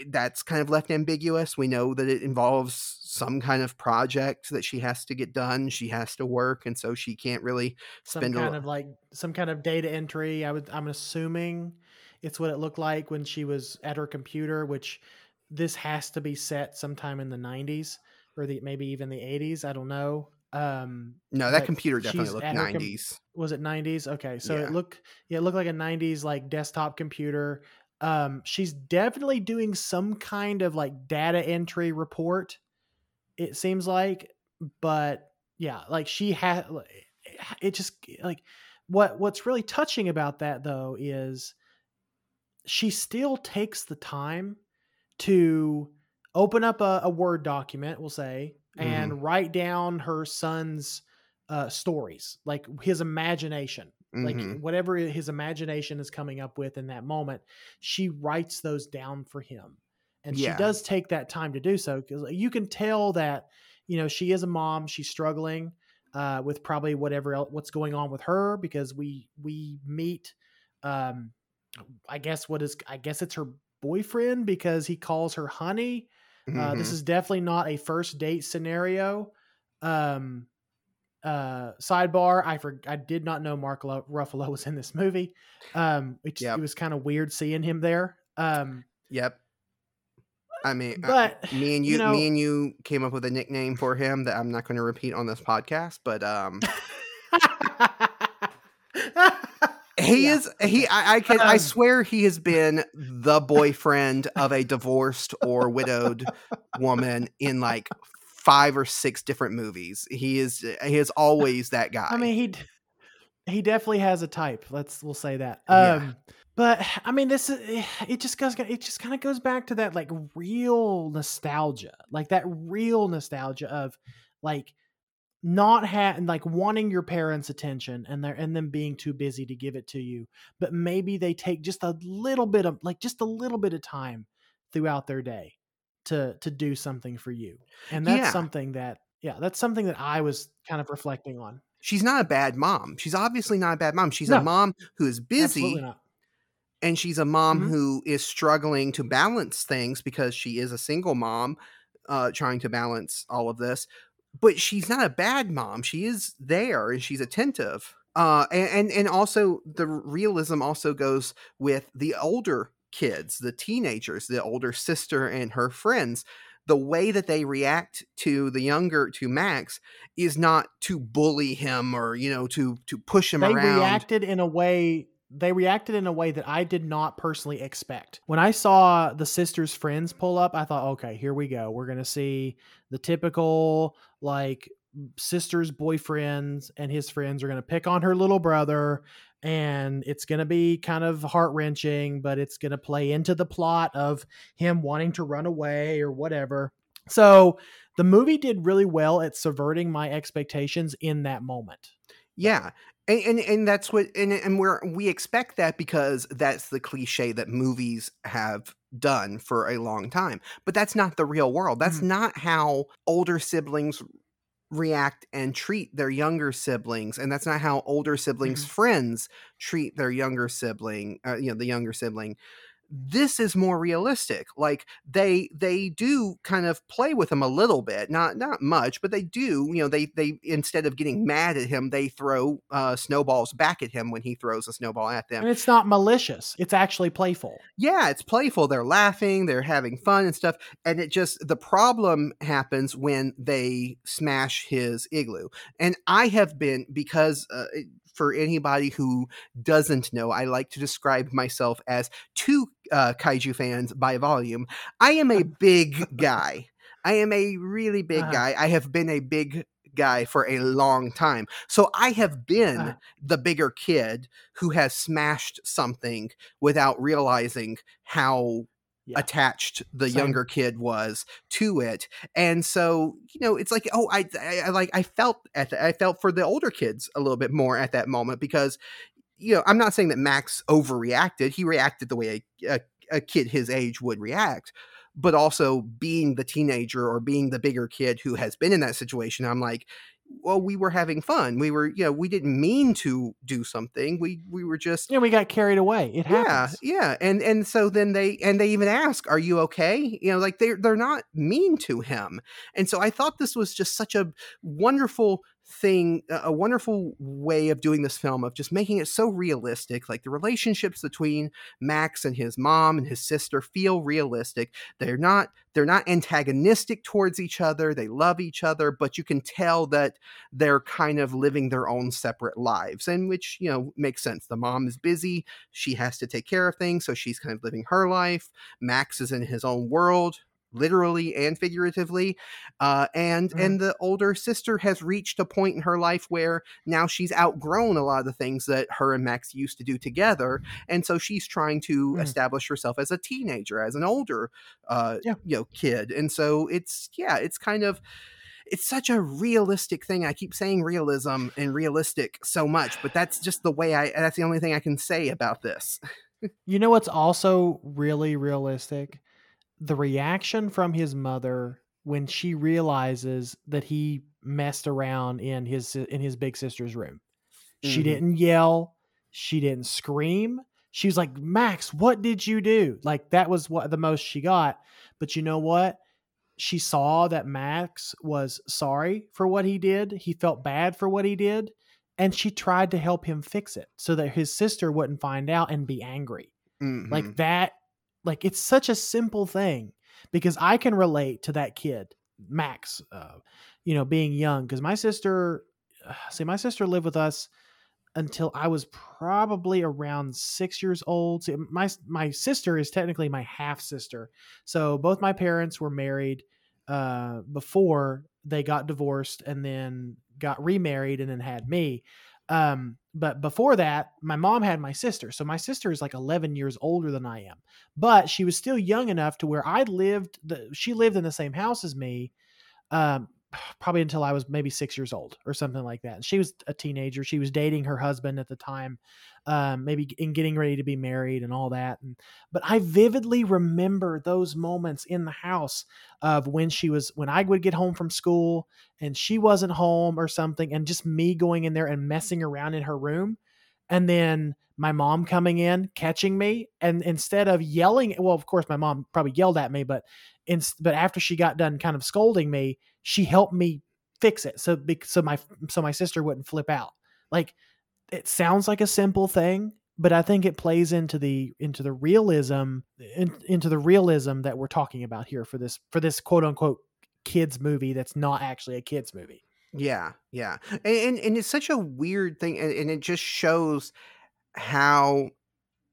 that's kind of left ambiguous. We know that it involves some kind of project that she has to get done. She has to work, and so she can't really spend some kind of like some kind of data entry. I would I'm assuming it's what it looked like when she was at her computer, which this has to be set sometime in the 90s or the maybe even the 80s. I don't know. Um, No, that computer definitely looked at her com- 90s. was it 90s? Okay, so Yeah. it looked yeah, it looked like a 90s like desktop computer. Um, she's definitely doing some kind of like data entry report. It seems like, but yeah, like she had it just like what what's really touching about that though is she still takes the time to open up a, a word document we'll say and write down her son's uh, stories like his imagination like Mhm. whatever his imagination is coming up with in that moment she writes those down for him and Yeah. she does take that time to do so because you can tell that you know she is a mom she's struggling uh, with probably whatever else, what's going on with her because we we meet um i guess what is i guess it's her boyfriend because he calls her honey uh, this Mhm. is definitely not a first date scenario um uh sidebar i for i did not know mark Lo- ruffalo was in this movie um it, Yep. it was kind of weird seeing him there um Yep. I mean, uh, but me and you you, know- me and you came up with a nickname for him that I'm not going to repeat on this podcast, but um, he Yeah, is he. I, I can. I Um, swear he has been the boyfriend of a divorced or widowed woman in like five or six different movies. He is. He is always that guy. I mean, he he definitely has a type. Let's we'll say that. Yeah. Um, but I mean, this is eh, it. Just goes. It just kind of goes back to that like real nostalgia, like that real nostalgia of like not having like wanting your parents' attention and they're and them being too busy to give it to you. But maybe they take just a little bit of like just a little bit of time throughout their day to to do something for you, and that's Yeah. something that yeah, that's something that I was kind of reflecting on. she's not a bad mom. She's obviously not a bad mom. She's No. a mom who is busy and she's a mom Mhm. who is struggling to balance things because she is a single mom uh trying to balance all of this but she's not a bad mom she is there and she's attentive uh and and, and also the realism also goes with the older kids the teenagers the older sister and her friends. The way that they react to the younger to max is not to bully him or you know to to push him they around. They reacted in a way they reacted in a way that I did not personally expect. When I saw the sisters' friends pull up, I thought, okay, here we go. We're gonna see the typical like sisters' boyfriends and his friends are gonna pick on her little brother, and it's gonna be kind of heart wrenching, but it's gonna play into the plot of him wanting to run away or whatever. So the movie did really well at subverting my expectations in that moment. Yeah. And, and and that's what and and we're we expect that because that's the cliche that movies have done for a long time. But that's not the real world. That's Mhm. not how older siblings react and treat their younger siblings and that's not how older siblings Mhm. friends treat their younger sibling uh, you know the younger sibling this is more realistic like they they do kind of play with him a little bit not not much but they do you know they they instead of getting mad at him they throw uh snowballs back at him when he throws a snowball at them And it's not malicious. It's actually playful. yeah, it's playful. They're laughing, they're having fun and stuff. And it just, the problem happens when they smash his igloo. And I have been, because uh, for anybody who doesn't know, I like to describe myself as two uh, kaiju fans by volume. I am a big guy. I am a really big Uh-huh. guy. I have been a big guy for a long time. So I have been Uh-huh. the bigger kid who has smashed something without realizing how Yeah. attached the Same. younger kid was to it and so you know it's like oh i i, I like i felt at the, i felt for the older kids a little bit more at that moment because you know i'm not saying that max overreacted he reacted the way a, a, a kid his age would react but also being the teenager or being the bigger kid who has been in that situation i'm like well we were having fun we were you know we didn't mean to do something we we were just Yeah, we got carried away. It yeah happens. yeah and and so then they and they even ask are you okay you know like they're they're not mean to him and so i thought this was just such a wonderful thing a wonderful way of doing this film of just making it so realistic like the relationships between max and his mom and his sister feel realistic. They're not they're not antagonistic towards each other they love each other but you can tell that they're kind of living their own separate lives and which you know makes sense. The mom is busy she has to take care of things so she's kind of living her life. Max is in his own world literally and figuratively uh, and mm. and the older sister has reached a point in her life where now she's outgrown a lot of the things that her and max used to do together and so she's trying to mm. establish herself as a teenager as an older uh, yeah. you know kid and so it's yeah it's kind of it's such a realistic thing. I keep saying realism and realistic so much, but that's just the way I that's the only thing I can say about this. you know what's also really realistic? The reaction from his mother when she realizes that he messed around in his in his big sister's room. Mm-hmm. She didn't yell, she didn't scream. She was like, "Max, what did you do?" Like that was what the most she got. But you know what? She saw that Max was sorry for what he did. He felt bad for what he did, and she tried to help him fix it so that his sister wouldn't find out and be angry. Mm-hmm. Like that like it's such a simple thing because I can relate to that kid, Max, uh, you know, being young. Because my sister, see, my sister lived with us until I was probably around six years old. See, my my sister is technically my half sister, so both my parents were married uh, before they got divorced, and then got remarried, and then had me. Um, but before that, my mom had my sister. So my sister is like 11 years older than I am, but she was still young enough to where I lived, the, she lived in the same house as me. Um, probably until I was maybe six years old or something like that. And she was a teenager. She was dating her husband at the time, um, maybe in getting ready to be married and all that. And but I vividly remember those moments in the house of when she was when I would get home from school and she wasn't home or something, and just me going in there and messing around in her room, and then my mom coming in catching me and instead of yelling well of course my mom probably yelled at me but in, but after she got done kind of scolding me she helped me fix it so so my so my sister wouldn't flip out. Like it sounds like a simple thing but i think it plays into the into the realism in, into the realism that we're talking about here for this for this quote unquote kids movie that's not actually a kids movie. Yeah yeah. And and, and it's such a weird thing and, and it just shows how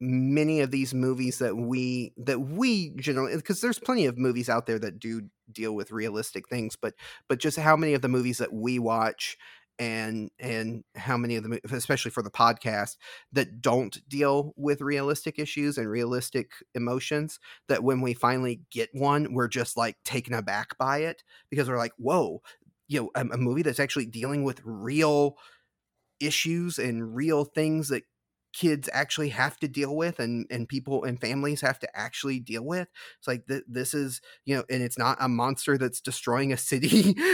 many of these movies that we that we generally because there's plenty of movies out there that do deal with realistic things but but just how many of the movies that we watch and and how many of them especially for the podcast that don't deal with realistic issues and realistic emotions that when we finally get one we're just like taken aback by it because we're like whoa you know a, a movie that's actually dealing with real issues and real things that kids actually have to deal with and and people and families have to actually deal with it's like th- this is you know and it's not a monster that's destroying a city.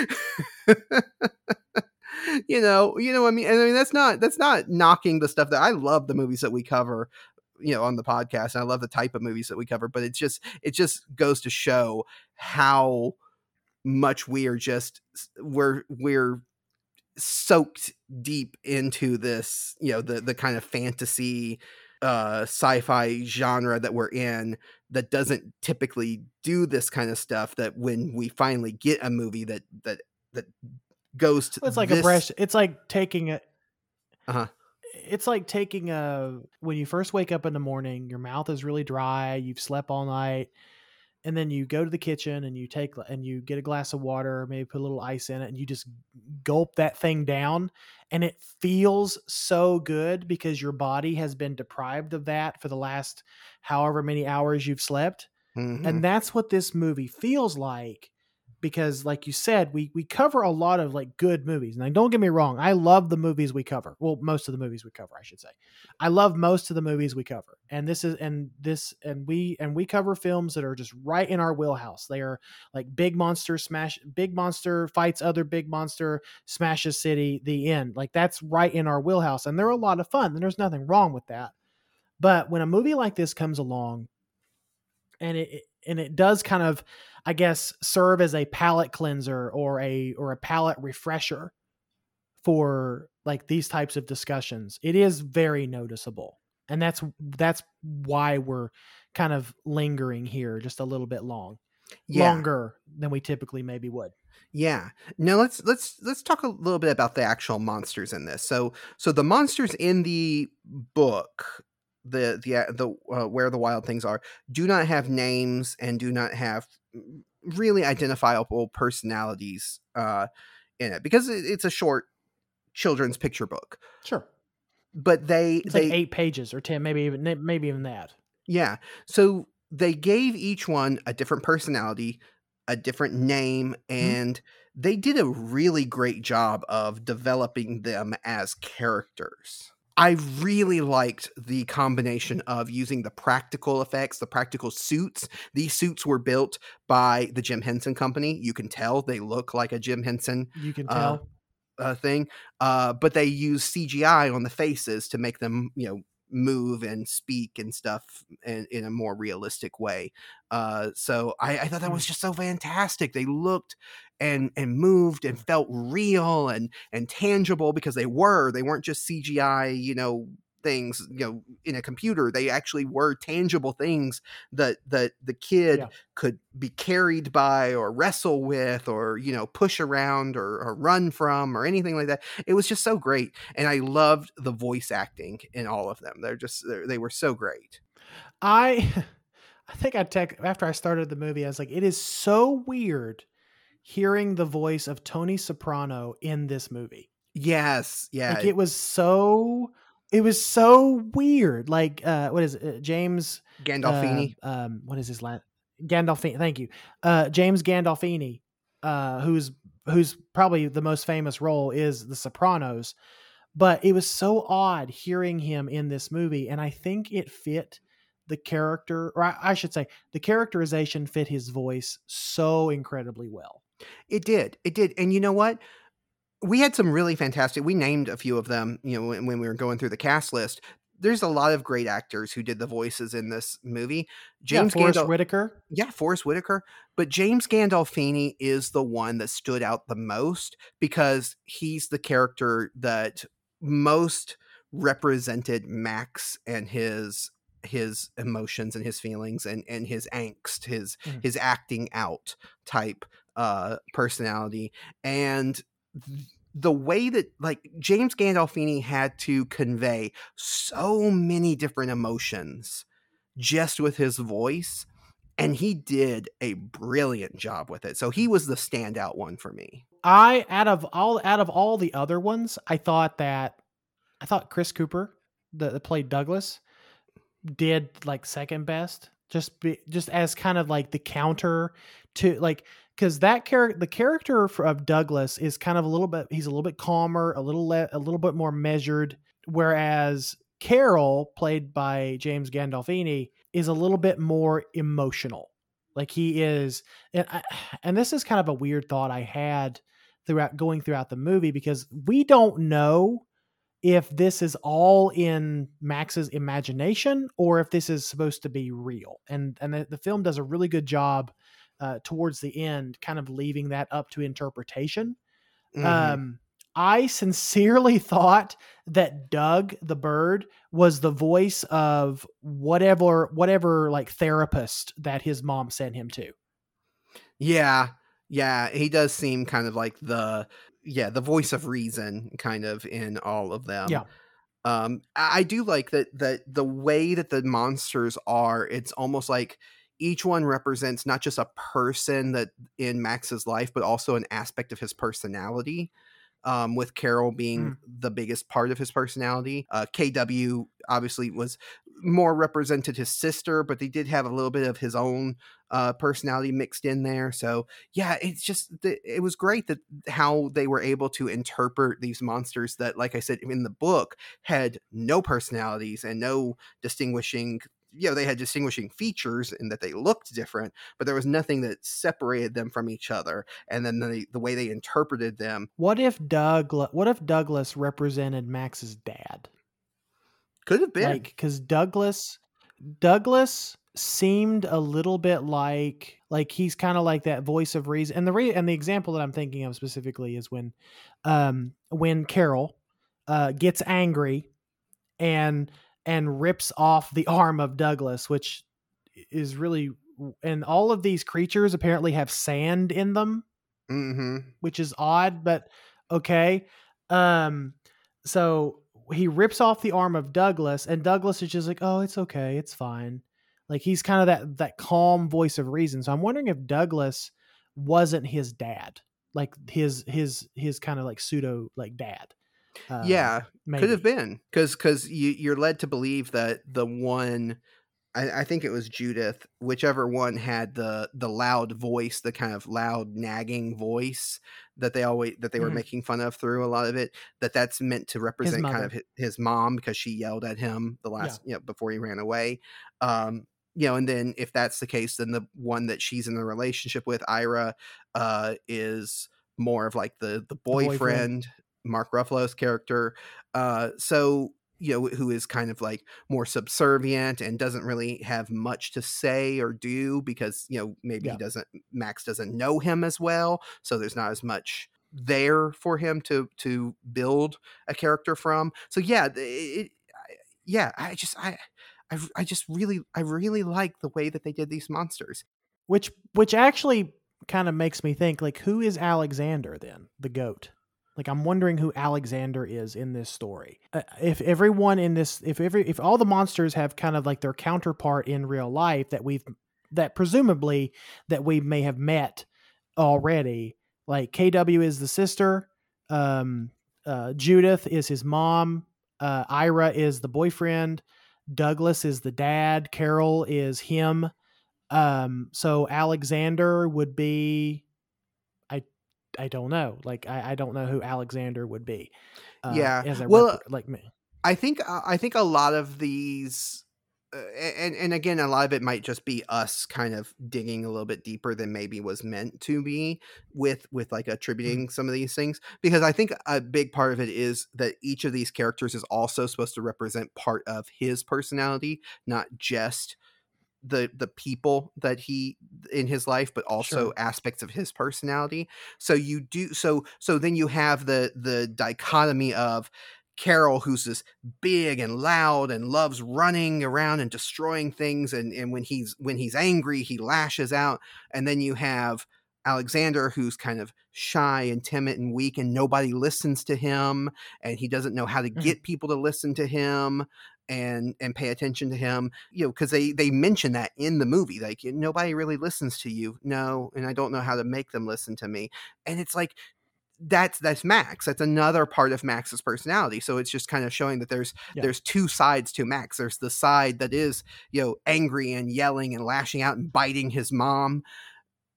You know you know what i mean? And i mean that's not that's not knocking the stuff that i love the movies that we cover you know on the podcast and i love the type of movies that we cover but it's just it just goes to show how much we are just we're we're soaked deep into this, you know, the the kind of fantasy uh sci-fi genre that we're in that doesn't typically do this kind of stuff that when we finally get a movie that that that goes to it's like this... a brush it's like taking it uh-huh. it's like taking a when you first wake up in the morning your mouth is really dry you've slept all night and then you go to the kitchen and you take and you get a glass of water maybe put a little ice in it and you just gulp that thing down and it feels so good because your body has been deprived of that for the last however many hours you've slept mm-hmm. and that's what this movie feels like because like you said we we cover a lot of like good movies. Now don't get me wrong i love the movies we cover. Well most of the movies we cover i should say. I love most of the movies we cover and this is and this and we and we cover films that are just right in our wheelhouse. They are like big monster smash big monster fights other big monster smashes city the end. Like that's right in our wheelhouse and they're a lot of fun and there's nothing wrong with that. But when a movie like this comes along and it and it does kind of I guess serve as a palate cleanser or a or a palate refresher for like these types of discussions. It is very noticeable. And that's that's why we're kind of lingering here just a little bit long. Yeah. Longer than we typically maybe would. Yeah. Now let's let's let's talk a little bit about the actual monsters in this. So so the monsters in the book, the the uh, the uh, where the wild things are, do not have names and do not have really identifiable personalities uh, in it because it, it's a short children's picture book. Sure. But they It's they like eight pages or ten, maybe even maybe even that. yeah. So they gave each one a different personality, a different name, and they did a really great job of developing them as characters. I really liked the combination of using the practical effects, the practical suits. These suits were built by the Jim Henson Company. You can tell they look like a Jim Henson You can Uh, tell. uh, thing, uh, but they use CGI on the faces to make them, you know, move and speak and stuff in, in a more realistic way. Uh, so I, I thought that was just so fantastic. They looked and and moved and felt real and and tangible because they were. They weren't just CGI, you know, things, you know, in a computer. They actually were tangible things that that the kid Yeah. could be carried by or wrestle with or you know push around or, or run from or anything like that it was just so great and i loved the voice acting in all of them they're just they're, they were so great I I think I tech after I started the movie, I was like, it is so weird hearing the voice of Tony Soprano in this movie. yes yeah Like it was so it was so weird. Like uh what is it? Uh, James gandolfini uh, um what is his last Gandolfini, thank you. Uh James Gandolfini, uh who's who's probably the most famous role is The Sopranos. But it was so odd hearing him in this movie and I think it fit the character or I, I should say the characterization fit his voice so incredibly well. It did. It did. And you know what? We had some really fantastic. We named a few of them, you know, when, when we were going through the cast list. There's a lot of great actors who did the voices in this movie. James yeah, Forest Gandol- Whitaker. yeah, Forest Whitaker, but James Gandolfini is the one that stood out the most because he's the character that most represented Max and his his emotions and his feelings and and his angst, his Mhm. his acting out type uh personality and th- the way that like James Gandolfini had to convey so many different emotions just with his voice and he did a brilliant job with it. So he was the standout one for me. I out of all out of all the other ones, I thought that I thought Chris Cooper, that that played Douglas, did like second best. Just be, just as kind of like the counter to like because that character the character of Douglas is kind of a little bit he's a little bit calmer, a little le- a little bit more measured, whereas Carol, played by James Gandolfini, is a little bit more emotional. Like he is, and I, and this is kind of a weird thought I had throughout going throughout the movie because we don't know if this is all in Max's imagination or if this is supposed to be real. And and the, the film does a really good job uh, towards the end, kind of leaving that up to interpretation. Mhm. Um, I sincerely thought that Doug the bird was the voice of whatever whatever like therapist that his mom sent him to. yeah. Yeah, he does seem kind of like the yeah, the voice of reason kind of in all of them. Yeah. Um I I do like that that the way that the monsters are, it's almost like each one represents not just a person that in Max's life, but also an aspect of his personality. Um, with Carol being Mm. the biggest part of his personality. Uh, KW obviously was more represented his sister, but they did have a little bit of his own uh, personality mixed in there. So yeah, it's just it was great that how they were able to interpret these monsters that, like I said in the book, had no personalities and no distinguishing. You know, they had distinguishing features in that they looked different, but there was nothing that separated them from each other. And then the the way they interpreted them What if Doug what if Douglas represented Max's dad? could have been. Like cuz Douglas Douglas seemed a little bit like like he's kind of like that voice of reason. And the re- and the example that I'm thinking of specifically is when um when Carol uh gets angry and and rips off the arm of Douglas, which is really and all of these creatures apparently have sand in them, Mm-hmm. which is odd, but okay. Um so he rips off the arm of Douglas and Douglas is just like, "Oh, it's okay. It's fine." Like he's kind of that that calm voice of reason. So I'm wondering if Douglas wasn't his dad. Like his his his kind of like pseudo like dad. Uh, yeah, could have been because because you you're led to believe that the one I, I think it was Judith, whichever one had the the loud voice, the kind of loud nagging voice that they always that they were Mhm. making fun of through a lot of it. That that's meant to represent kind of his, his mom because she yelled at him the last you know before he ran away. Um, you know, and then if that's the case, then the one that she's in a relationship with, Ira, uh, is more of like the the boyfriend. boyfriend, Mark Ruffalo's character. Uh, so you know, who is kind of like more subservient and doesn't really have much to say or do because you know maybe Yeah. he doesn't Max doesn't know him as well, so there's not as much there for him to to build a character from. So yeah, it, I- yeah, I just I. I, I just really I really like the way that they did these monsters. Which which actually kind of makes me think like who is Alexander then? The goat. Like I'm wondering who Alexander is in this story. Uh, if everyone in this if every if all the monsters have kind of like their counterpart in real life that we've that presumably that we may have met already. Like KW is the sister, um uh Judith is his mom, uh Ira is the boyfriend, Douglas is the dad, Carol is him. Um, so Alexander would be, I don't know. Like I, I don't know who Alexander would be. Uh, Yeah, well, rep- like me. I think uh, I think a lot of these, uh, and and again, a lot of it might just be us kind of digging a little bit deeper than maybe was meant to be with with like attributing some of these things. Because I think a big part of it is that each of these characters is also supposed to represent part of his personality, not just the the people that he in his life but also Sure. aspects of his personality so you do so so then you have the the dichotomy of Carol, who's this big and loud and loves running around and destroying things, and, and when he's when he's angry, he lashes out. And then you have Alexander, who's kind of shy and timid and weak, and nobody listens to him, and he doesn't know how to Mhm. get people to listen to him and and pay attention to him. You know, because they they mention that in the movie, like nobody really listens to you, no, and I don't know how to make them listen to me. And it's like that's that's Max. That's another part of Max's personality. So it's just kind of showing that there's Yeah. there's two sides to Max. There's the side that is, you know, angry and yelling and lashing out and biting his mom.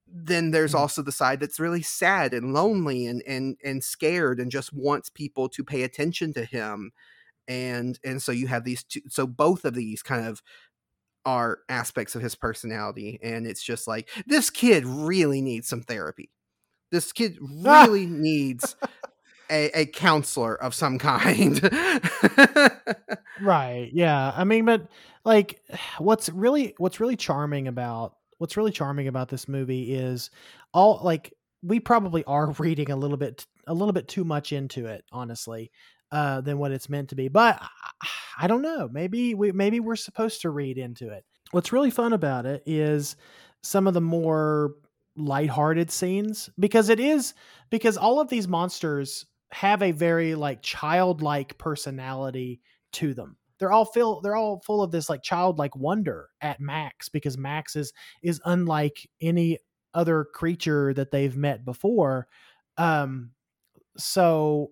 Then there's Mhm. also the side that's really sad and lonely and and and scared and just wants people to pay attention to him. And and so you have these two so both of these kind of are aspects of his personality and it's just like this kid really needs some therapy. This kid really needs a, a counselor of some kind. Right. Yeah. I mean, but like what's really what's really charming about what's really charming about this movie is all like we probably are reading a little bit a little bit too much into it, honestly, uh than what it's meant to be. But I, don't know. Maybe we maybe we're supposed to read into it. What's really fun about it is some of the more lighthearted scenes because it is because all of these monsters have a very like childlike personality to them. They're all feel they're all full of this like childlike wonder at Max because Max is is unlike any other creature that they've met before. Um so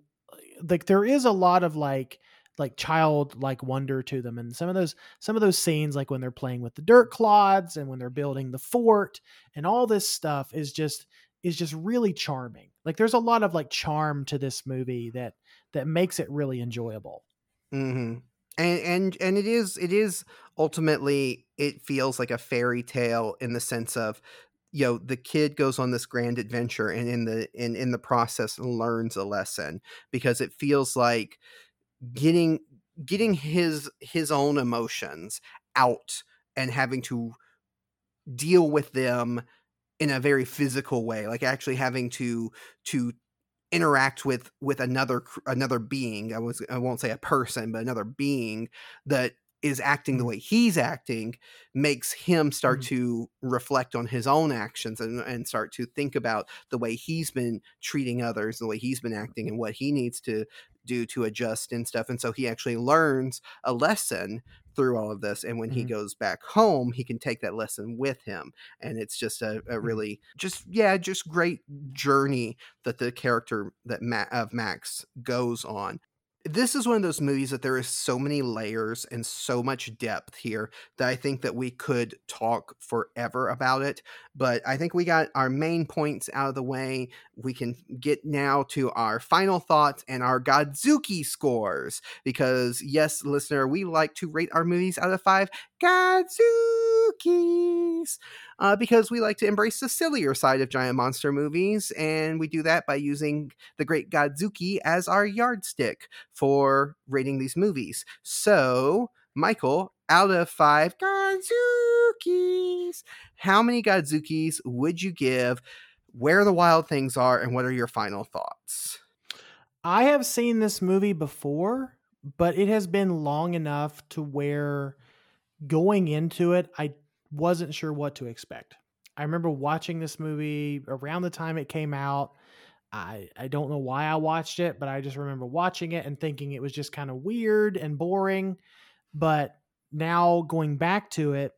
like there is a lot of like like child like wonder to them and some of those some of those scenes like when they're playing with the dirt clods and when they're building the fort and all this stuff is just is just really charming like there's a lot of like charm to this movie that that makes it really enjoyable mm-hmm. And and and it is it is ultimately it feels like a fairy tale in the sense of you know the kid goes on this grand adventure and in the in in the process learns a lesson because it feels like getting getting his his own emotions out and having to deal with them in a very physical way like actually having to to interact with with another another being i was i won't say a person but another being that is acting the way he's acting makes him start mm-hmm. to reflect on his own actions and, and start to think about the way he's been treating others the way he's been acting and what he needs to do to adjust and stuff and so he actually learns a lesson through all of this and when mm-hmm. he goes back home he can take that lesson with him and it's just a, a mm-hmm. really just yeah just great journey that the character that Ma- of max goes on this is one of those movies that there is so many layers and so much depth here that I think that we could talk forever about it. But I think we got our main points out of the way. We can get now to our final thoughts and our Godzuki scores. Because, yes, listener, we like to rate our movies out of five Uh, because we like to embrace the sillier side of giant monster movies, and we do that by using the Great Godzuki as our yardstick for rating these movies. So, Michael, out of five Godzukis, how many Godzukis would you give? Where the wild things are, and what are your final thoughts? I have seen this movie before, but it has been long enough to where going into it, I wasn't sure what to expect. I remember watching this movie around the time it came out. I I don't know why I watched it, but I just remember watching it and thinking it was just kind of weird and boring. But now going back to it,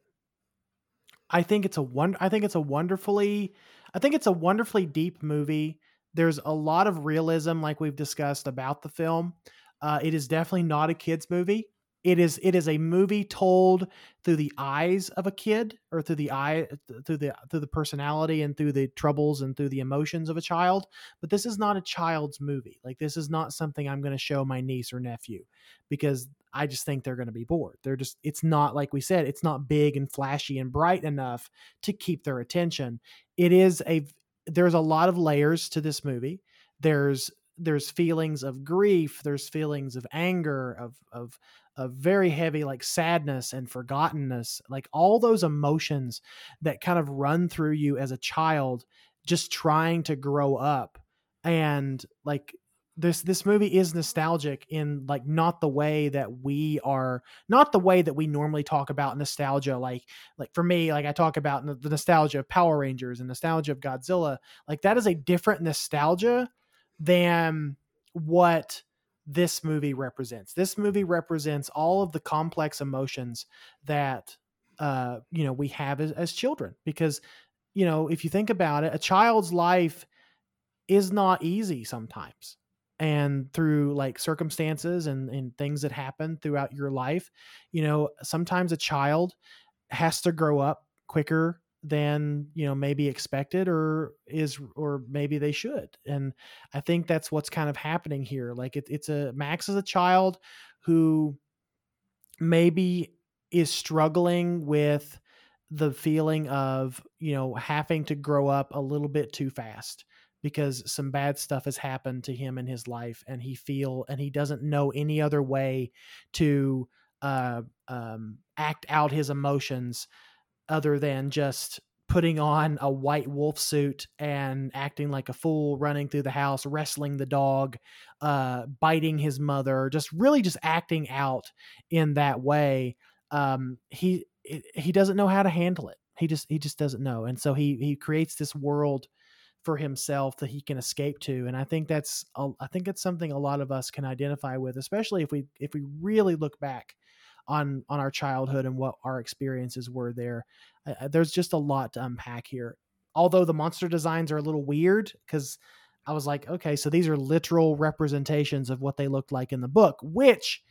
I think it's a one I think it's a wonderfully I think it's a wonderfully deep movie. There's a lot of realism like we've discussed about the film. Uh, it is definitely not a kids movie it is it is a movie told through the eyes of a kid or through the eye through the through the personality and through the troubles and through the emotions of a child. But this is not a child's movie. Like this is not something i'm going to show my niece or nephew because i just think they're going to be bored. They're just it's not like we said it's not big and flashy and bright enough to keep their attention. It is a there's a lot of layers to this movie. There's there's feelings of grief there's feelings of anger of of a very heavy like sadness and forgottenness like all those emotions that kind of run through you as a child just trying to grow up. And like this this movie is nostalgic in like not the way that we are not the way that we normally talk about nostalgia like like for me like i talk about the nostalgia of power rangers and nostalgia of godzilla like that is a different nostalgia than what this movie represents. This movie represents all of the complex emotions that uh, you know we have as, as children. Because you know, if you think about it, a child's life is not easy sometimes and through like circumstances and, and things that happen throughout your life you know sometimes a child has to grow up quicker than you know maybe expected or is or maybe they should and i think that's what's kind of happening here like it, it's a max is a child who maybe is struggling with the feeling of you know having to grow up a little bit too fast because some bad stuff has happened to him in his life and he feel and he doesn't know any other way to uh, um, act out his emotions other than just putting on a white wolf suit and acting like a fool, running through the house, wrestling the dog, uh, biting his mother, just really just acting out in that way. Um, he he doesn't know how to handle it. He just he just doesn't know, and so he he creates this world for himself that he can escape to and i think that's i think it's something a lot of us can identify with especially if we if we really look back on on our childhood and what our experiences were there. Uh, there's just a lot to unpack here. Although the monster designs are a little weird because I was like, okay, so these are literal representations of what they looked like in the book, which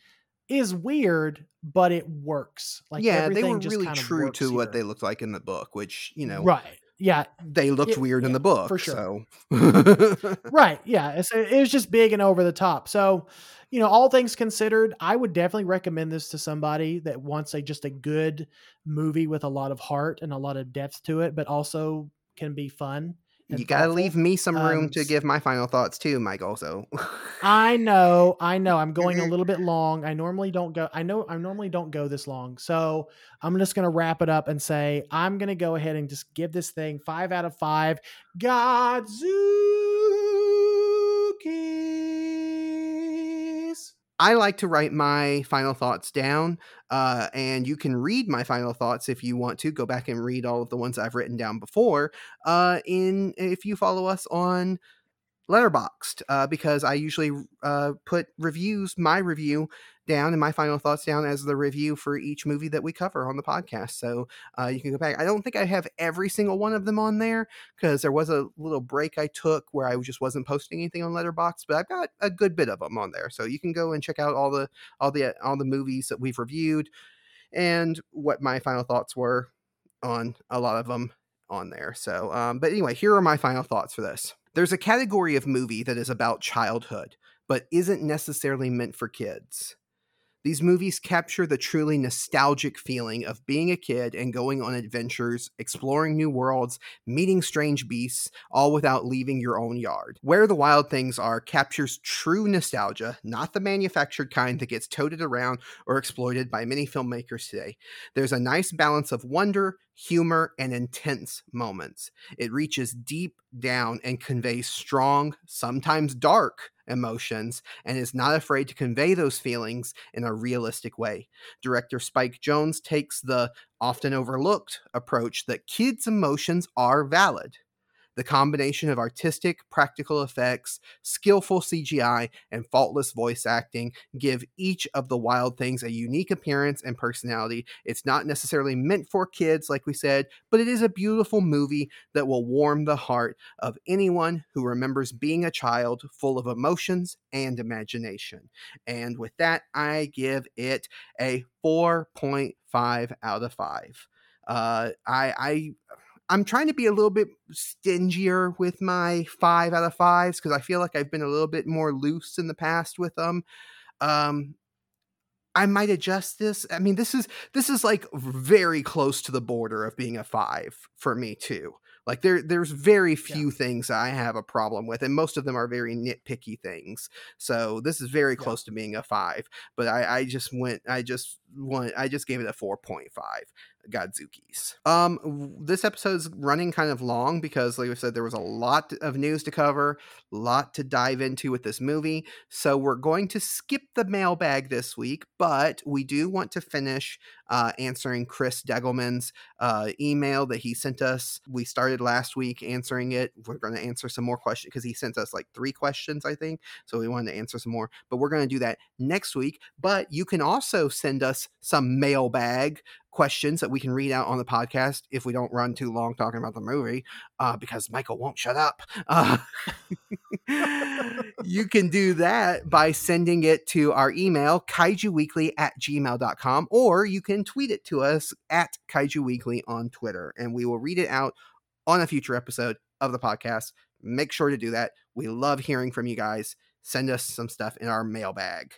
is weird, but it works. Like yeah, they were really true to here. what they looked like in the book, which you know, right? Yeah, they looked it, weird yeah, in the book for sure. So. right, yeah, it was just big and over the top. So you know, all things considered, I would definitely recommend this to somebody that wants a just a good movie with a lot of heart and a lot of depth to it, but also can be fun you got to leave me some room Um, to give my final thoughts too, Michael. So I know, I know. I'm going a little bit long. I normally don't go. I know I normally don't go this long. So I'm just gonna wrap it up and say I'm gonna go ahead and just give this thing five out of five. Godzukis. I like to write my final thoughts down, uh, and you can read my final thoughts if you want to. Go back and read all of the ones I've written down before. Uh, in if you follow us on Letterboxd, uh, because I usually uh, put reviews, my review down and my final thoughts down as the review for each movie that we cover on the podcast. So uh, you can go back. I don't think I have every single one of them on there because there was a little break I took where I just wasn't posting anything on Letterboxd, but I've got a good bit of them on there. So you can go and check out all the all the all the movies that we've reviewed and what my final thoughts were on a lot of them on there. So, um, but anyway, here are my final thoughts for this. There's a category of movie that is about childhood, but isn't necessarily meant for kids. These movies capture the truly nostalgic feeling of being a kid and going on adventures, exploring new worlds, meeting strange beasts, all without leaving your own yard. Where the Wild Things Are captures true nostalgia, not the manufactured kind that gets toted around or exploited by many filmmakers today. There's a nice balance of wonder, humor, and intense moments. It reaches deep down and conveys strong, sometimes dark emotions, and is not afraid to convey those feelings in a realistic way. Director Spike Jonze takes the often overlooked approach that kids' emotions are valid. The combination of artistic, practical effects, skillful CGI, and faultless voice acting give each of the wild things a unique appearance and personality. It's not necessarily meant for kids, like we said, but it is a beautiful movie that will warm the heart of anyone who remembers being a child full of emotions and imagination. And with that, I give it a 4.5 out of 5. Uh, I, I I'm trying to be a little bit stingier with my five out of fives because I feel like I've been a little bit more loose in the past with them. Um, I might adjust this. I mean, this is this is like very close to the border of being a five for me too. Like there, there's very few things I have a problem with, and most of them are very nitpicky things. So this is very Yeah. close to being a five. But I, I just went, I just went, I just gave it a four point five. Godzukis. Um, this episode's running kind of long because, like I said, there was a lot of news to cover, a lot to dive into with this movie. So we're going to skip the mailbag this week, but we do want to finish uh, answering Chris Degelman's uh, email that he sent us. We started last week answering it. We're going to answer some more questions because he sent us like three questions, I think. So we wanted to answer some more, but we're going to do that next week. But you can also send us some mailbag questions that we can read out on the podcast if we don't run too long talking about the movie uh, because Michael won't shut up. Uh, you can do that by sending it to our email, kaijuweekly at gmail.com, or you can tweet it to us at Kaiju Weekly on Twitter, and we will read it out on a future episode of the podcast. Make sure to do that. We love hearing from you guys. Send us some stuff in our mailbag.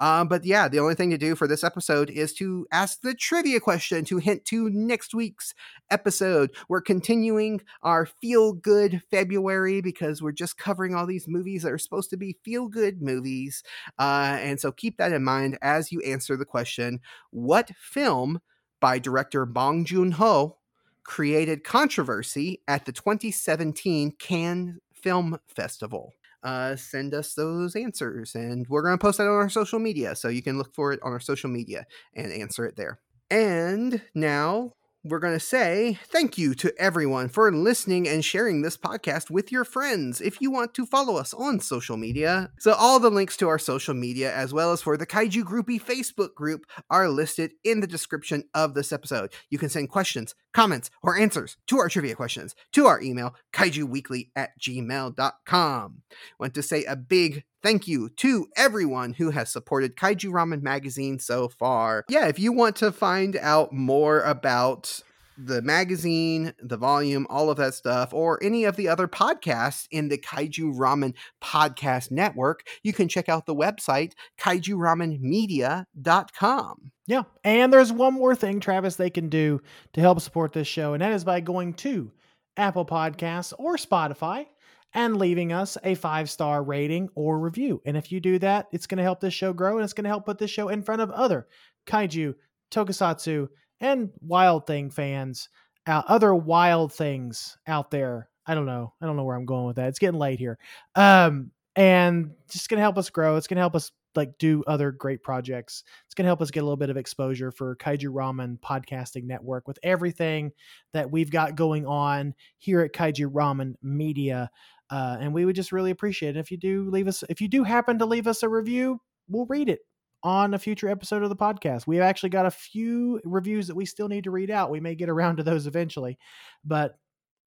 Um, but yeah, the only thing to do for this episode is to ask the trivia question to hint to next week's episode. We're continuing our feel good February because we're just covering all these movies that are supposed to be feel good movies. Uh, and so keep that in mind as you answer the question What film by director Bong Joon Ho created controversy at the 2017 Cannes Film Festival? Uh, send us those answers. And we're going to post that on our social media. So you can look for it on our social media and answer it there. And now we're going to say thank you to everyone for listening and sharing this podcast with your friends. If you want to follow us on social media, so all the links to our social media, as well as for the Kaiju Groupie Facebook group, are listed in the description of this episode. You can send questions, comments, or answers to our trivia questions to our email, kaijuweekly at gmail.com. Want to say a big thank you to everyone who has supported Kaiju Ramen Magazine so far. Yeah, if you want to find out more about the magazine, the volume, all of that stuff, or any of the other podcasts in the Kaiju Ramen Podcast Network, you can check out the website, kaijuramenmedia.com. Yeah. And there's one more thing, Travis, they can do to help support this show, and that is by going to Apple Podcasts, or Spotify and leaving us a five star rating or review. And if you do that, it's going to help this show grow and it's going to help put this show in front of other kaiju, tokusatsu, and wild thing fans, uh, other wild things out there. I don't know. I don't know where I'm going with that. It's getting late here. Um, and just going to help us grow. It's going to help us like do other great projects. It's going to help us get a little bit of exposure for Kaiju Ramen Podcasting Network with everything that we've got going on here at Kaiju Ramen Media. Uh, and we would just really appreciate it if you do leave us if you do happen to leave us a review we'll read it on a future episode of the podcast we've actually got a few reviews that we still need to read out we may get around to those eventually but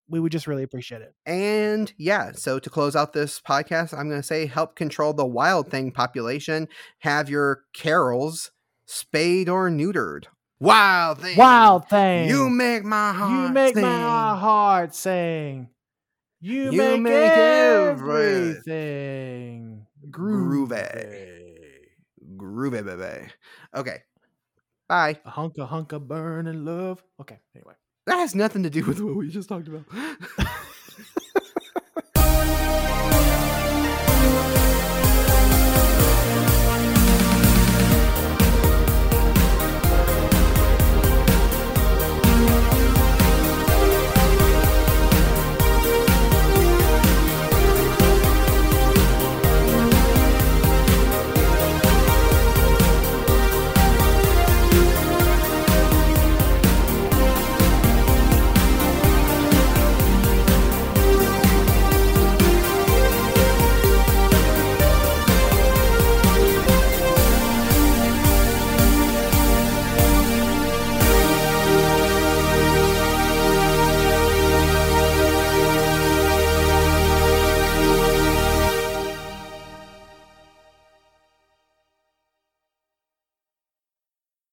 we would just really appreciate it And yeah, so to close out this podcast, I'm going to say help control the wild thing population. Have your carols spayed or neutered. Wild thing. wild thing You make my heart you make sing. my heart sing you, You make, make everything Groovy. Groovy baby. Okay. Bye. a hunk a hunk of burning love okay anyway That has nothing to do with what we just talked about.